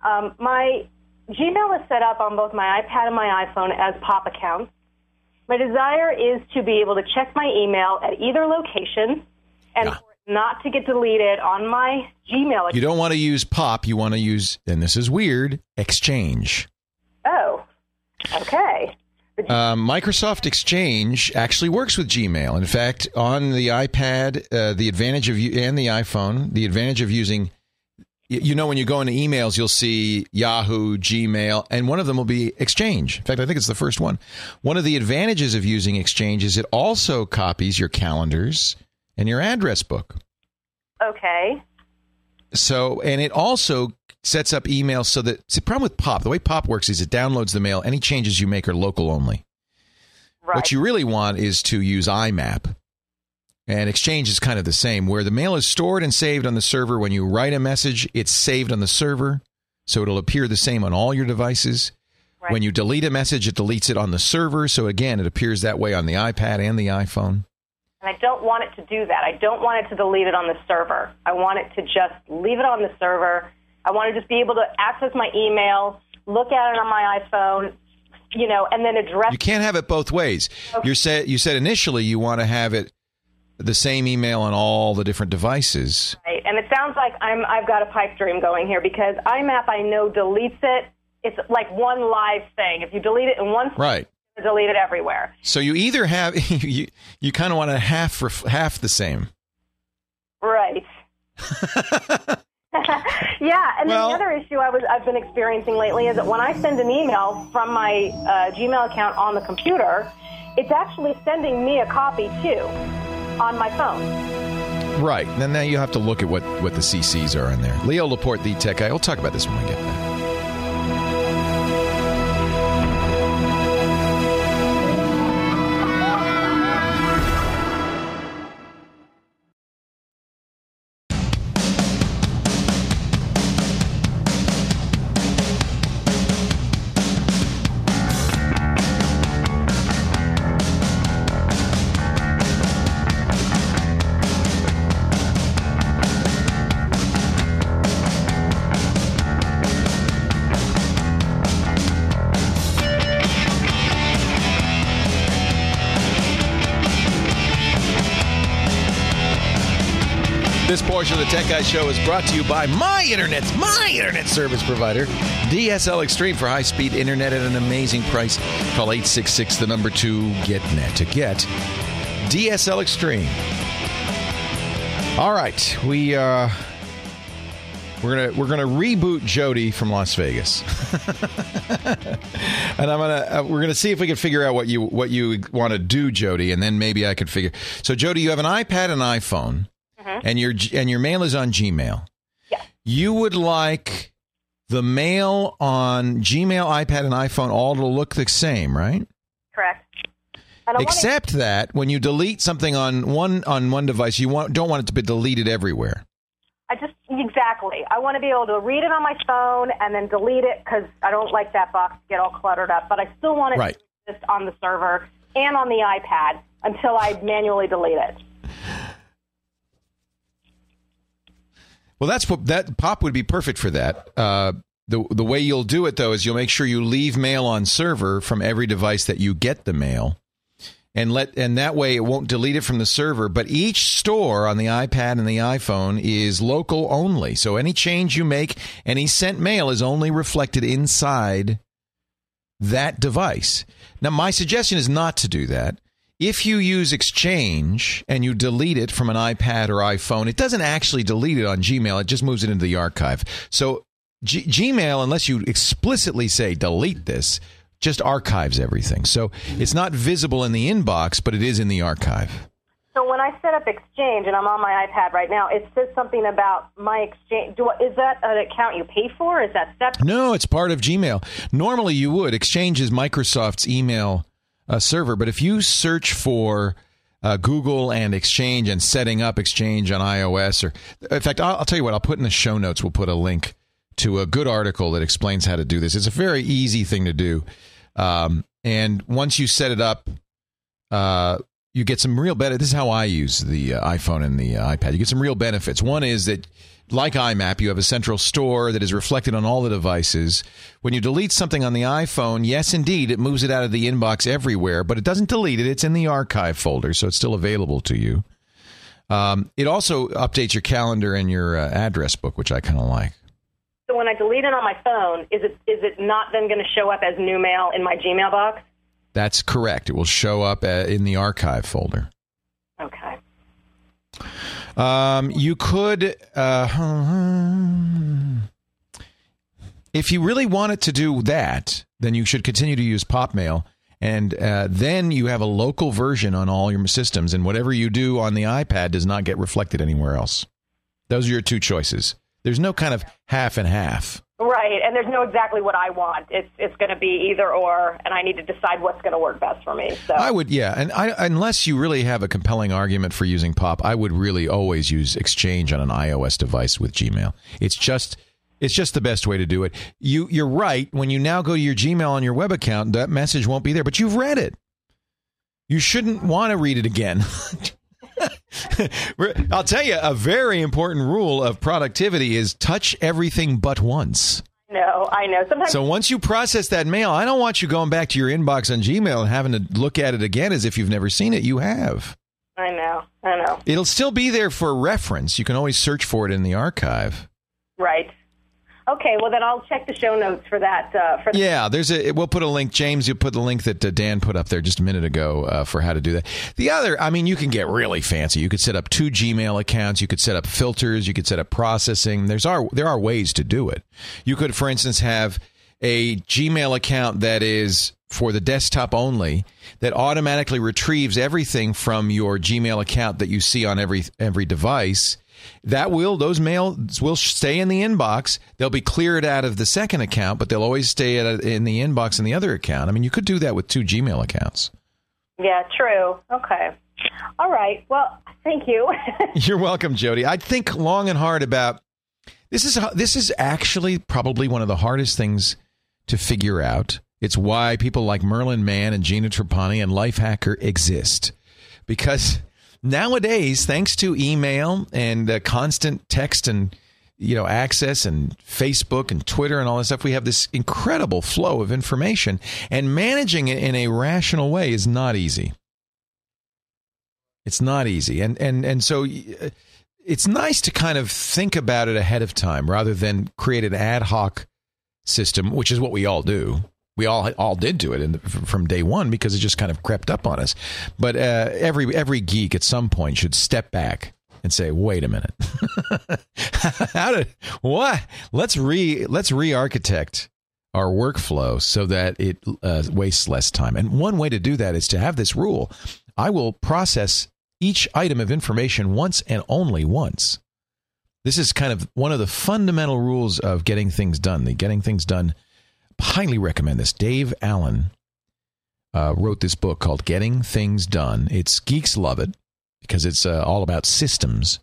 Um, my Gmail is set up on both my iPad and my iPhone as pop accounts. My desire is to be able to check my email at either location and it not to get deleted on my Gmail account. You don't want to use pop. You want to use, and this is weird, Exchange. Oh, okay. Um, Microsoft Exchange actually works with Gmail. In fact, on the iPad, uh, the advantage of you and the iPhone, the advantage of using, you know, when you go into emails, you'll see Yahoo, Gmail, and one of them will be Exchange. In fact, I think it's the first one. One of the advantages of using Exchange is it also copies your calendars and your address book. Okay. So, and it also sets up email so that see, the problem with Pop, the way Pop works is it downloads the mail. Any changes you make are local only. right. What you really want is to use IMAP. And Exchange is kind of the same, where the mail is stored and saved on the server. When you write a message, it's saved on the server, so it'll appear the same on all your devices. When you delete a message, it deletes it on the server, so again, it appears that way on the iPad and the iPhone. And I don't want it to do that. I don't want it to delete it on the server. I want it to just leave it on the server. I want to just be able to access my email, look at it on my iPhone, you know, and then address. You can't have it both ways. You said you said initially you want to have it the same email on all the different devices. Right. And it sounds like I'm I've got a pipe dream going here because IMAP I know deletes it. It's like one live thing. If you delete it in one Right. delete it everywhere. So you either have *laughs* you you kind of want to half half the same. Right. *laughs* *laughs* yeah, and Well- then the other issue I was I've been experiencing lately is that when I send an email from my uh, Gmail account on the computer, it's actually sending me a copy too on my phone. Right. Then now you have to look at what what the CCs are in there. Leo Laporte, the tech guy. We'll talk about this when we get back. Tech Guy Show is brought to you by my internet's my internet service provider, DSL Extreme for high speed internet at an amazing price. Call 866 the number 2 get net to get DSL Extreme. All right, we uh we're gonna we're gonna reboot Jody from Las Vegas, *laughs* and I'm gonna uh, we're gonna see if we can figure out what you what you want to do, Jody, and then maybe I can figure. So, Jody, you have an iPad and iPhone, Mm-hmm. and your and your mail is on Gmail. Yeah. You would like the mail on Gmail, iPad, and iPhone all to look the same, right? Correct. And I wanna- Except that when you delete something on one on one device, you want, don't want it to be deleted everywhere. I just exactly. I want to be able to read it on my phone and then delete it because I don't like that box to get all cluttered up. But I still want it Right. to exist on the server and on the iPad until I manually delete it. Well, that's what that pop would be perfect for that. Uh, the the way you'll do it though is you'll make sure you leave mail on server from every device that you get the mail, and let and that way it won't delete it from the server. But each store on the iPad and the iPhone is local only, so any change you make, any sent mail is only reflected inside that device. Now, my suggestion is not to do that. If you use Exchange and you delete it from an iPad or iPhone, it doesn't actually delete it on Gmail. It just moves it into the archive. So G- Gmail, unless you explicitly say delete this, just archives everything. So it's not visible in the inbox, but it is in the archive. So when I set up Exchange and I'm on my iPad right now, it says something about my Exchange. Do I, is that an account you pay for? Is that separate? No, it's part of Gmail. Normally, you would. Exchange is Microsoft's email uh, server, but if you search for uh, Google and Exchange and setting up Exchange on iOS, or in fact, I'll, I'll tell you what, I'll put in the show notes. We'll put a link to a good article that explains how to do this. It's a very easy thing to do, um, and once you set it up, uh, you get some real benefits. This is how I use the uh, iPhone and the uh, iPad. You get some real benefits. One is that, like IMAP, you have a central store that is reflected on all the devices. When you delete something on the iPhone, yes, indeed, it moves it out of the inbox everywhere, but it doesn't delete it. It's in the archive folder, so it's still available to you. Um, it also updates your calendar and your uh, address book, which I kind of like. So when I delete it on my phone, is it is it not then going to show up as new mail in my Gmail box? That's correct. It will show up uh, in the archive folder. Okay. Um, you could, uh, if you really wanted to do that, then you should continue to use Popmail, and uh, then you have a local version on all your systems, and whatever you do on the iPad does not get reflected anywhere else. Those are your two choices. There's no kind of half and half. Right, and there's no exactly what I want. It's it's going to be either or, and I need to decide what's going to work best for me. So I would, yeah, and I, unless you really have a compelling argument for using Pop, I would really always use Exchange on an iOS device with Gmail. It's just, it's just the best way to do it. You, you're right. When you now go to your Gmail on your web account, that message won't be there, but you've read it. You shouldn't want to read it again. *laughs* *laughs* I'll tell you, a very important rule of productivity is touch everything but once. no, I know. Sometimes So once you process that mail, I don't want you going back to your inbox on Gmail and having to look at it again as if you've never seen it. You have. I know, I know. It'll still be there for reference. You can always search for it in the archive. Right. Okay, well then I'll check the show notes for that. Uh, for Yeah, there's a. We'll put a link. James, you put the link that uh, Dan put up there just a minute ago uh, for how to do that. The other, I mean, you can get really fancy. You could set up two Gmail accounts. You could set up filters. You could set up processing. There's are there are ways to do it. You could, for instance, have a Gmail account that is for the desktop only that automatically retrieves everything from your Gmail account that you see on every every device. That will those mails will stay in the inbox. They'll be cleared out of the second account, but they'll always stay in the inbox in the other account. I mean, you could do that with two Gmail accounts. yeah, true. Okay. All right. Well, thank you. *laughs* *laughs* You're welcome, Jody. I'd think long and hard about this. Is this is actually probably one of the hardest things to figure out. It's why people like Merlin Mann and Gina Trapani and Lifehacker exist, because nowadays, thanks to email and uh, constant text and you know access and Facebook and Twitter and all this stuff, we have this incredible flow of information, and managing it in a rational way is not easy. It's not easy, and and and so uh, it's nice to kind of think about it ahead of time rather than create an ad hoc system, which is what we all do. We all all did do it in the, from day one because it just kind of crept up on us. But uh, every every geek at some point should step back and say, "Wait a minute, *laughs* how did what? Let's re let's re-architect our workflow so that it uh, wastes less time." And one way to do that is to have this rule: I will process each item of information once and only once. This is kind of one of the fundamental rules of getting things done. The getting things done. Highly recommend this. Dave Allen uh, wrote this book called Getting Things Done. It's geeks love it because it's uh, all about systems.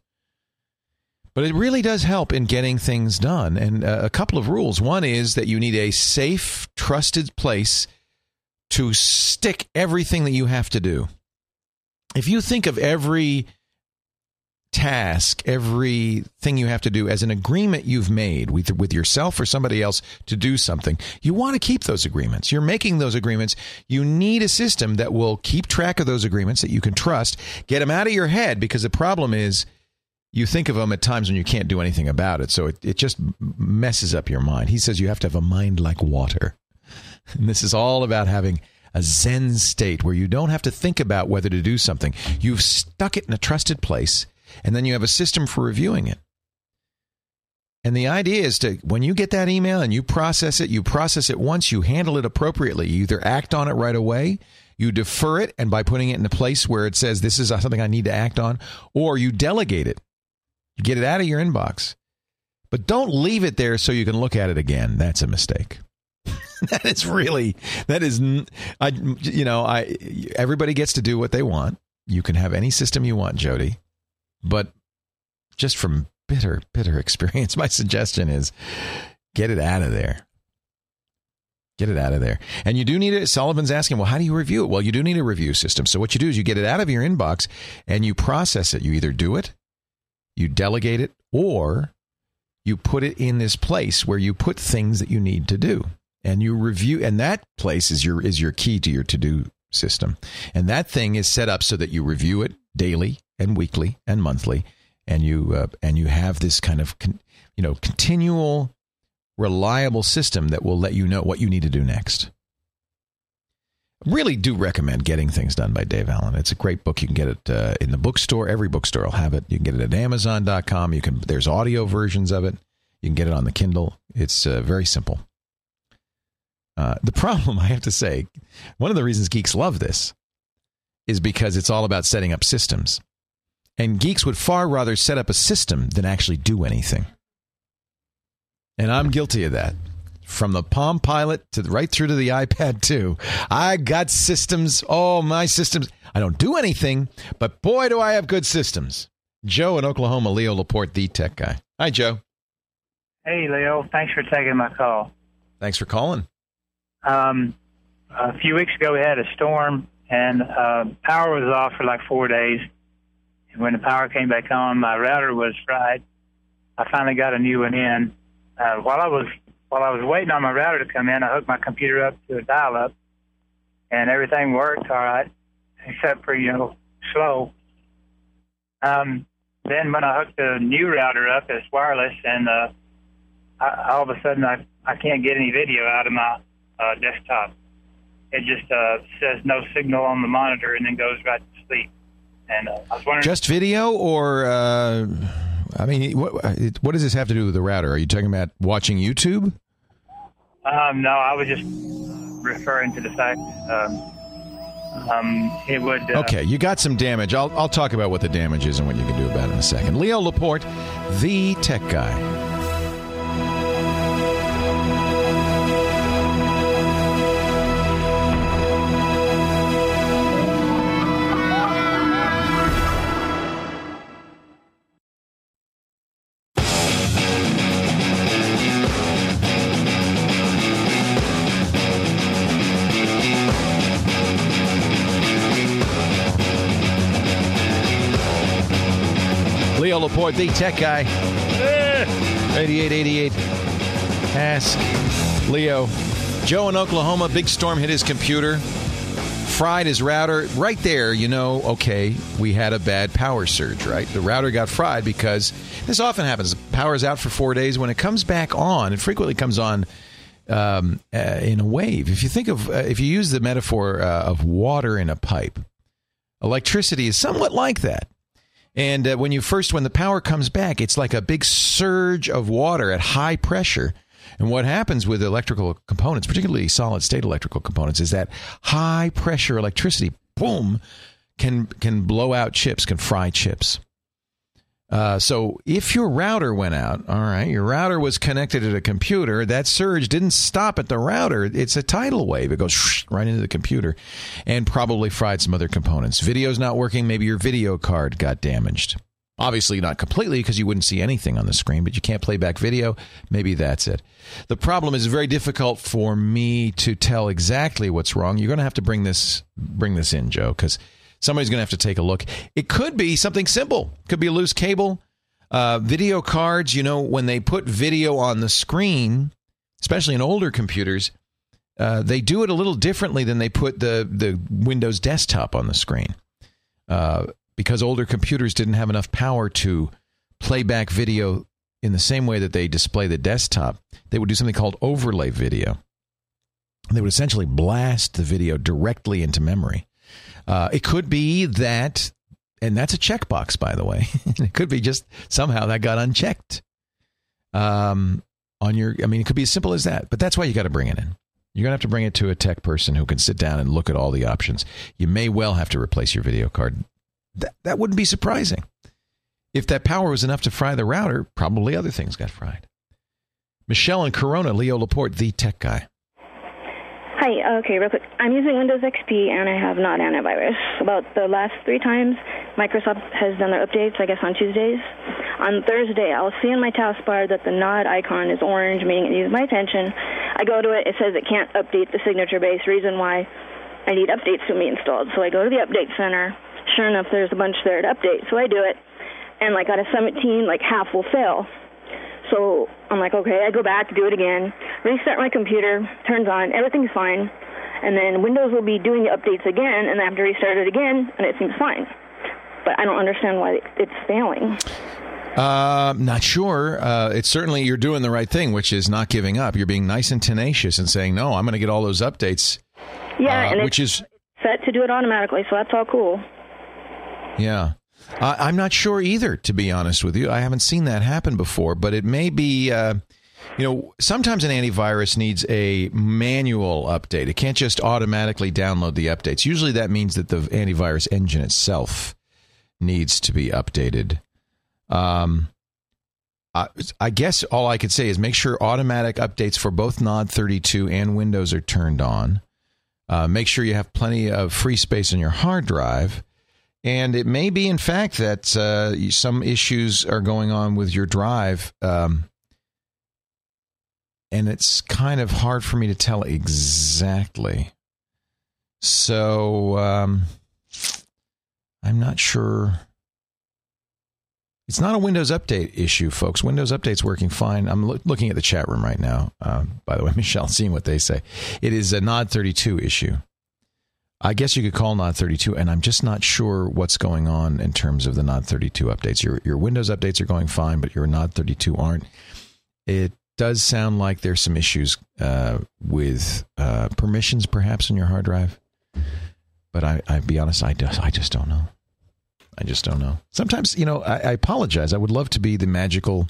But it really does help in getting things done. And uh, a couple of rules. One is that you need a safe, trusted place to stick everything that you have to do. If you think of every task, everything you have to do as an agreement you've made with, with yourself or somebody else to do something, you want to keep those agreements. You're making those agreements. You need a system that will keep track of those agreements that you can trust, get them out of your head because the problem is you think of them at times when you can't do anything about it. So it, it just messes up your mind. He says you have to have a mind like water. *laughs* And this is all about having a Zen state where you don't have to think about whether to do something. You've stuck it in a trusted place and then you have a system for reviewing it. And the idea is to, when you get that email and you process it, you process it once, you handle it appropriately. You either act on it right away, you defer it, and by putting it in a place where it says, this is something I need to act on, or you delegate it. You get it out of your inbox. But don't leave it there so you can look at it again. That's a mistake. *laughs* that is really, that is, I, you know, I, everybody gets to do what they want. You can have any system you want, Jody. But just from bitter, bitter *laughs* experience, my suggestion is get it out of there. Get it out of there. And you do need it. Sullivan's asking, well, how do you review it? Well, you do need a review system. So what you do is you get it out of your inbox and you process it. You either do it, you delegate it, or you put it in this place where you put things that you need to do. And you review and that place is your is your key to your to-do system. And that thing is set up so that you review it daily and weekly and monthly, and you uh, and you have this kind of con- you know continual, reliable system that will let you know what you need to do next. Really do recommend getting things done by Dave Allen. It's a great book. You can get it uh, in the bookstore. Every bookstore will have it. You can get it at Amazon.com. You can. There's audio versions of it. You can get it on the Kindle. It's uh, very simple. Uh, the *laughs* problem, I have to say, one of the reasons geeks love this is because it's all about setting up systems. And geeks would far rather set up a system than actually do anything. And I'm guilty of that. From the Palm Pilot to right through to the iPad 2. I got systems. Oh, my systems. I don't do anything, but boy, do I have good systems. Joe in Oklahoma, Leo Laporte, the tech guy. Hi, Joe. Hey, Leo. Thanks for taking my call. Thanks for calling. Um, a few weeks ago, we had a storm, and uh, power was off for like four days. When the power came back on, my router was fried. I finally got a new one in. Uh, while I was while I was waiting on my router to come in, I hooked my computer up to a dial-up, and everything worked all right, except for you know slow. Um, then when I hooked the new router up, it's wireless, and uh, I, all of a sudden I I can't get any video out of my uh, desktop. It just uh, says no signal on the monitor, and then goes right to sleep. And uh, I was wondering, Just video or, uh, I mean, what, what does this have to do with the router? Are you talking about watching YouTube? um, no, I was just referring to the fact um, um, it would. Uh, Okay, you got some damage. I'll, I'll talk about what the damage is and what you can do about it in a second. Leo Laporte, the tech guy. Laporte, the tech guy. 8888. Ask Leo. Joe in Oklahoma, big storm hit his computer. fried his router. Right there, you know, okay, we had a bad power surge, right? The router got fried because this often happens. Power's out for four days. When it comes back on, it frequently comes on um, uh, in a wave. If you think of, uh, if you use the metaphor uh, of water in a pipe, electricity is somewhat like that. And uh, when you first, when the power comes back, it's like a big surge of water at high pressure. And what happens with electrical components, particularly solid state electrical components, is that high pressure electricity, boom, can can blow out chips, can fry chips. Uh, so if your router went out, all right, your router was connected to a computer, that surge didn't stop at the router. It's a tidal wave. It goes right into the computer and probably fried some other components. Video's not working. Maybe your video card got damaged. Obviously, not completely because you wouldn't see anything on the screen, but you can't play back video. Maybe that's it. The problem is very difficult for me to tell exactly what's wrong. You're going to have to bring this bring this in, Joe, because somebody's going to have to take a look. It could be something simple. Could be a loose cable. Uh, video cards, you know, when they put video on the screen, especially in older computers, uh, they do it a little differently than they put the the Windows desktop on the screen. Uh, because older computers didn't have enough power to play back video in the same way that they display the desktop, they would do something called overlay video. They would essentially blast the video directly into memory. Uh, it could be that, and that's a checkbox, by the way. *laughs* it could be just somehow that got unchecked. Um, on your, I mean, it could be as simple as that. But that's why you got to bring it in. You're to have to bring it to a tech person who can sit down and look at all the options. You may well have to replace your video card that, that wouldn't be surprising. If that power was enough to fry the router, probably other things got fried. Michelle and Corona, Leo Laporte, the tech guy. Hi, okay, real quick. I'm using Windows XP and I have Nod antivirus. About the last three times, Microsoft has done their updates, I guess on Tuesdays. On Thursday, I'll see in my taskbar that the nod icon is orange, meaning it needs my attention. I go to it, it says it can't update the signature base, reason why I need updates to be installed. So I go to the update center, sure enough, there's a bunch there to update. So I do it, and like out of 17, like half will fail. So I'm like, okay, I go back, do it again, restart my computer, turns on, everything's fine, and then Windows will be doing the updates again, and I have to restart it again, and it seems fine. But I don't understand why it's failing. Uh, not sure. Uh, it's certainly you're doing the right thing, which is not giving up. You're being nice and tenacious and saying, "No, I'm going to get all those updates." Yeah, uh, and which is set to do it automatically, so that's all cool. Yeah. I, I'm not sure either, to be honest with you. I haven't seen that happen before, but it may be. Uh, you know, sometimes an antivirus needs a manual update. It can't just automatically download the updates. Usually that means that the antivirus engine itself needs to be updated. Um, I, I guess all I could say is make sure automatic updates for both Nod 32 and Windows are turned on. Uh, make sure you have plenty of free space on your hard drive. And it may be, in fact, that uh, some issues are going on with your drive. Um, and it's kind of hard for me to tell exactly. So um, I'm not sure. It's not a Windows Update issue, folks. Windows Update's working fine. I'm lo- looking at the chat room right now. Uh, by the way, *laughs* Michelle, seeing what they say. It is a Nod 32 issue. I guess you could call Nod 32, and I'm just not sure what's going on in terms of the Nod 32 updates. Your your Windows updates are going fine, but your Nod 32 aren't. It does sound like there's some issues uh, with uh, permissions, perhaps, in your hard drive. But I, I be honest, I just I just don't know. I just don't know. Sometimes, you know, I, I apologize. I would love to be the magical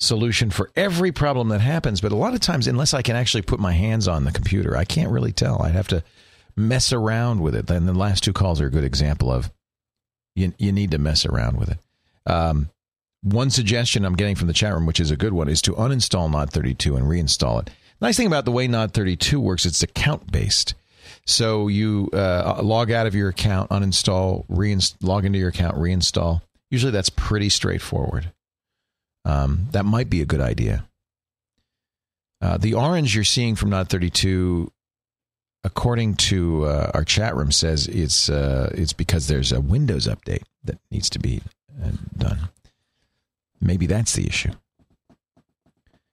solution for every problem that happens, but a lot of times, unless I can actually put my hands on the computer, I can't really tell. I'd have to mess around with it. And the last two calls are a good example of you, you need to mess around with it. Um, one suggestion I'm getting from the chat room, which is a good one, is to uninstall Nod 32 and reinstall it. Nice thing about the way Nod 32 works, it's account based. So you uh, log out of your account, uninstall, reinst- log into your account, reinstall. Usually that's pretty straightforward. Um, that might be a good idea. Uh, the orange you're seeing from Nod 32 according to uh, our chat room, says it's uh, it's because there's a Windows update that needs to be uh, done. Maybe that's the issue.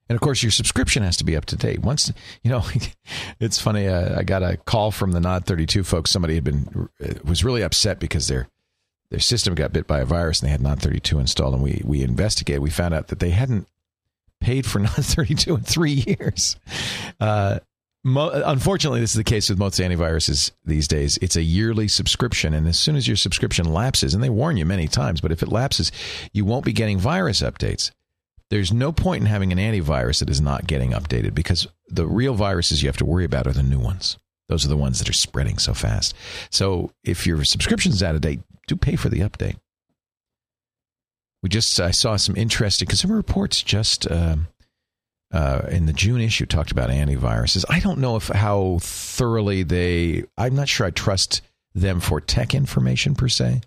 And of course, your subscription has to be up to date. Once you know, *laughs* it's funny. Uh, I got a call from the Nod 32 folks. Somebody had been uh, was really upset because their their system got bit by a virus and they had Nod 32 installed. And we we investigated. We found out that they hadn't paid for *laughs* Nod 32 in three *laughs* years. Uh, mo- unfortunately, this is the case with most antiviruses these days. It's a yearly subscription, and as soon as your subscription lapses, and they warn you many times, but if it lapses, you won't be getting virus updates there's no point in having an antivirus that is not getting updated because the real viruses you have to worry about are the new ones. Those are the ones that are spreading so fast. So if your subscription's out of date, do pay for the update. We just I saw some interesting Consumer Reports just uh, uh, in the June issue talked about antiviruses. I don't know if how thoroughly they. I'm not sure I trust them for tech information per se.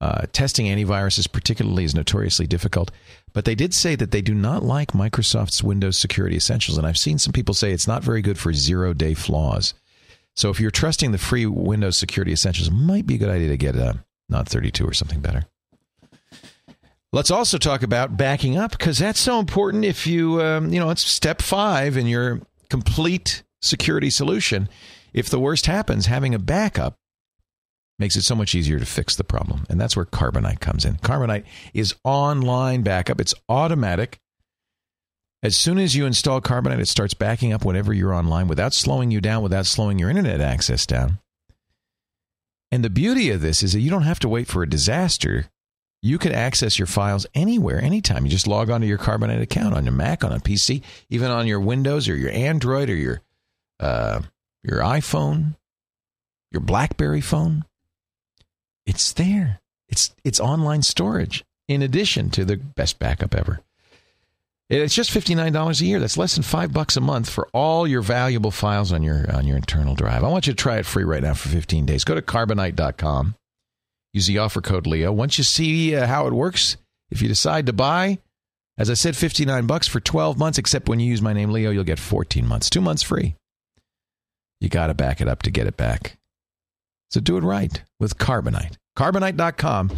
Uh, testing antiviruses, particularly, is notoriously difficult. But they did say that they do not like Microsoft's Windows Security Essentials. And I've seen some people say it's not very good for zero day flaws. So if you're trusting the free Windows Security Essentials, might be a good idea to get a Nod 32 or something better. Let's also talk about backing up because that's so important. If you, um, you know, it's step five in your complete security solution. If the worst happens, having a backup makes it so much easier to fix the problem. And that's where Carbonite comes in. Carbonite is online backup, it's automatic. As soon as you install Carbonite, it starts backing up whenever you're online without slowing you down, without slowing your internet access down. And the beauty of this is that you don't have to wait for a disaster. You can access your files anywhere, anytime. You just log onto your Carbonite account on your Mac, on a PC, even on your Windows or your Android or your uh, your iPhone, your BlackBerry phone. It's there. It's it's online storage in addition to the best backup ever. It's just fifty nine dollars a year. That's less than five bucks a month for all your valuable files on your on your internal drive. I want you to try it free right now for fifteen days. Go to carbonite.com. Use the offer code Leo. Once you see uh, how it works, if you decide to buy, as I said, fifty nine bucks for twelve months. Except when you use my name Leo, you'll get fourteen months, two months free. You got to back it up to get it back. So do it right with Carbonite. Carbonite.com.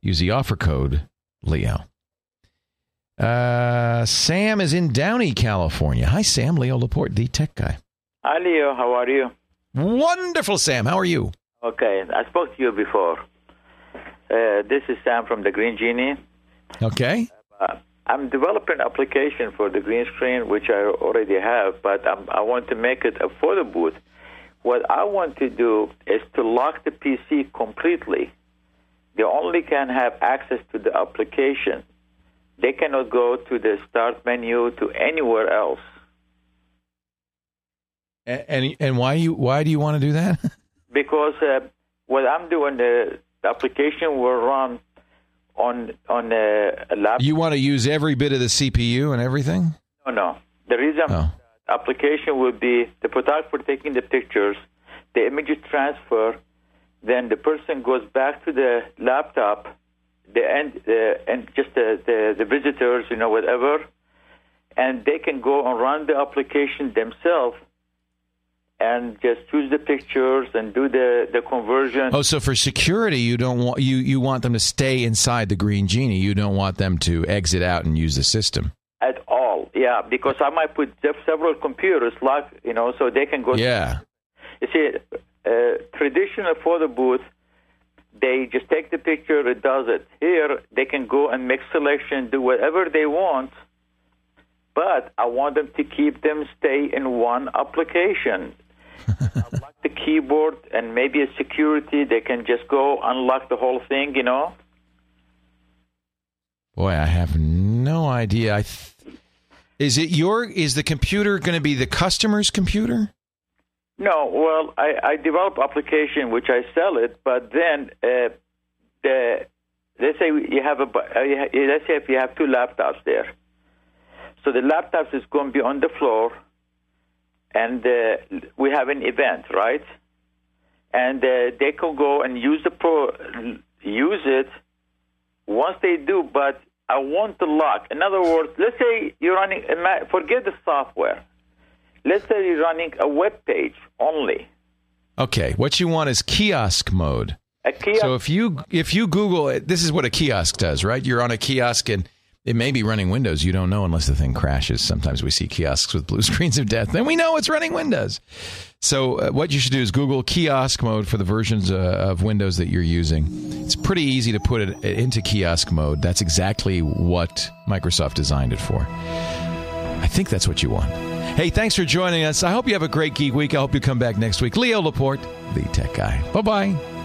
Use the offer code Leo. Uh, Sam is in Downey, California. Hi, Sam. Leo Laporte, the tech guy. Hi, Leo. How are you? Wonderful, Sam. How are you? Okay. I spoke to you before. Uh, this is Sam from the Green Genie. Okay. Uh, I'm developing an application for the green screen, which I already have, but I'm, I want to make it a photo booth. What I want to do is to lock the PC completely. They only can have access to the application. They cannot go to the start menu to anywhere else. And and, and why you why do you want to do that? *laughs* because uh, what I'm doing, the, the application will run on on a, a laptop. You want to use every bit of the CPU and everything? No, no. The reason Oh. the application would be the photographer taking the pictures, the images transfer, then the person goes back to the laptop, the end, uh, and just the, the the visitors, you know, whatever, and they can go and run the application themselves. And just choose the pictures and do the, the conversion. Oh, so for security, you don't want you you want them to stay inside the Green Genie. You don't want them to exit out and use the system. at all. Yeah, because I might put several computers, like you know, so they can go. Yeah. You see, uh, traditional photo booth, they just take the picture, it does it. Here, they can go and make selection, do whatever they want. But I want them to keep them stay in one application. Unlock the keyboard and maybe a security. They can just go unlock the whole thing. You know. Boy, I have no idea. I th- is it your is the computer going to be the customer's computer? No, well, I, I develop application which I sell it, but then uh, the let's say you have a uh, let's say if you have two laptops there, so the laptops is going to be on the floor, and uh, we have an event, right? And uh, they can go and use the pro use it once they do, but I want the lock. In other words, let's say you're running, forget the software. Let's say you're running a web page only. Okay, what you want is kiosk mode. A kiosk. So if you if you Google it, this is what a kiosk does, right? You're on a kiosk and It may be running Windows. You don't know unless the thing crashes. Sometimes we see kiosks with blue *laughs* screens of death. Then we know it's running Windows. So, uh, what you should do is Google kiosk mode for the versions uh, of Windows that you're using. It's pretty easy to put it into kiosk mode. That's exactly what Microsoft designed it for. I think that's what you want. Hey, thanks for joining us. I hope you have a great geek week. I hope you come back next week. Leo Laporte, the tech guy. Bye bye.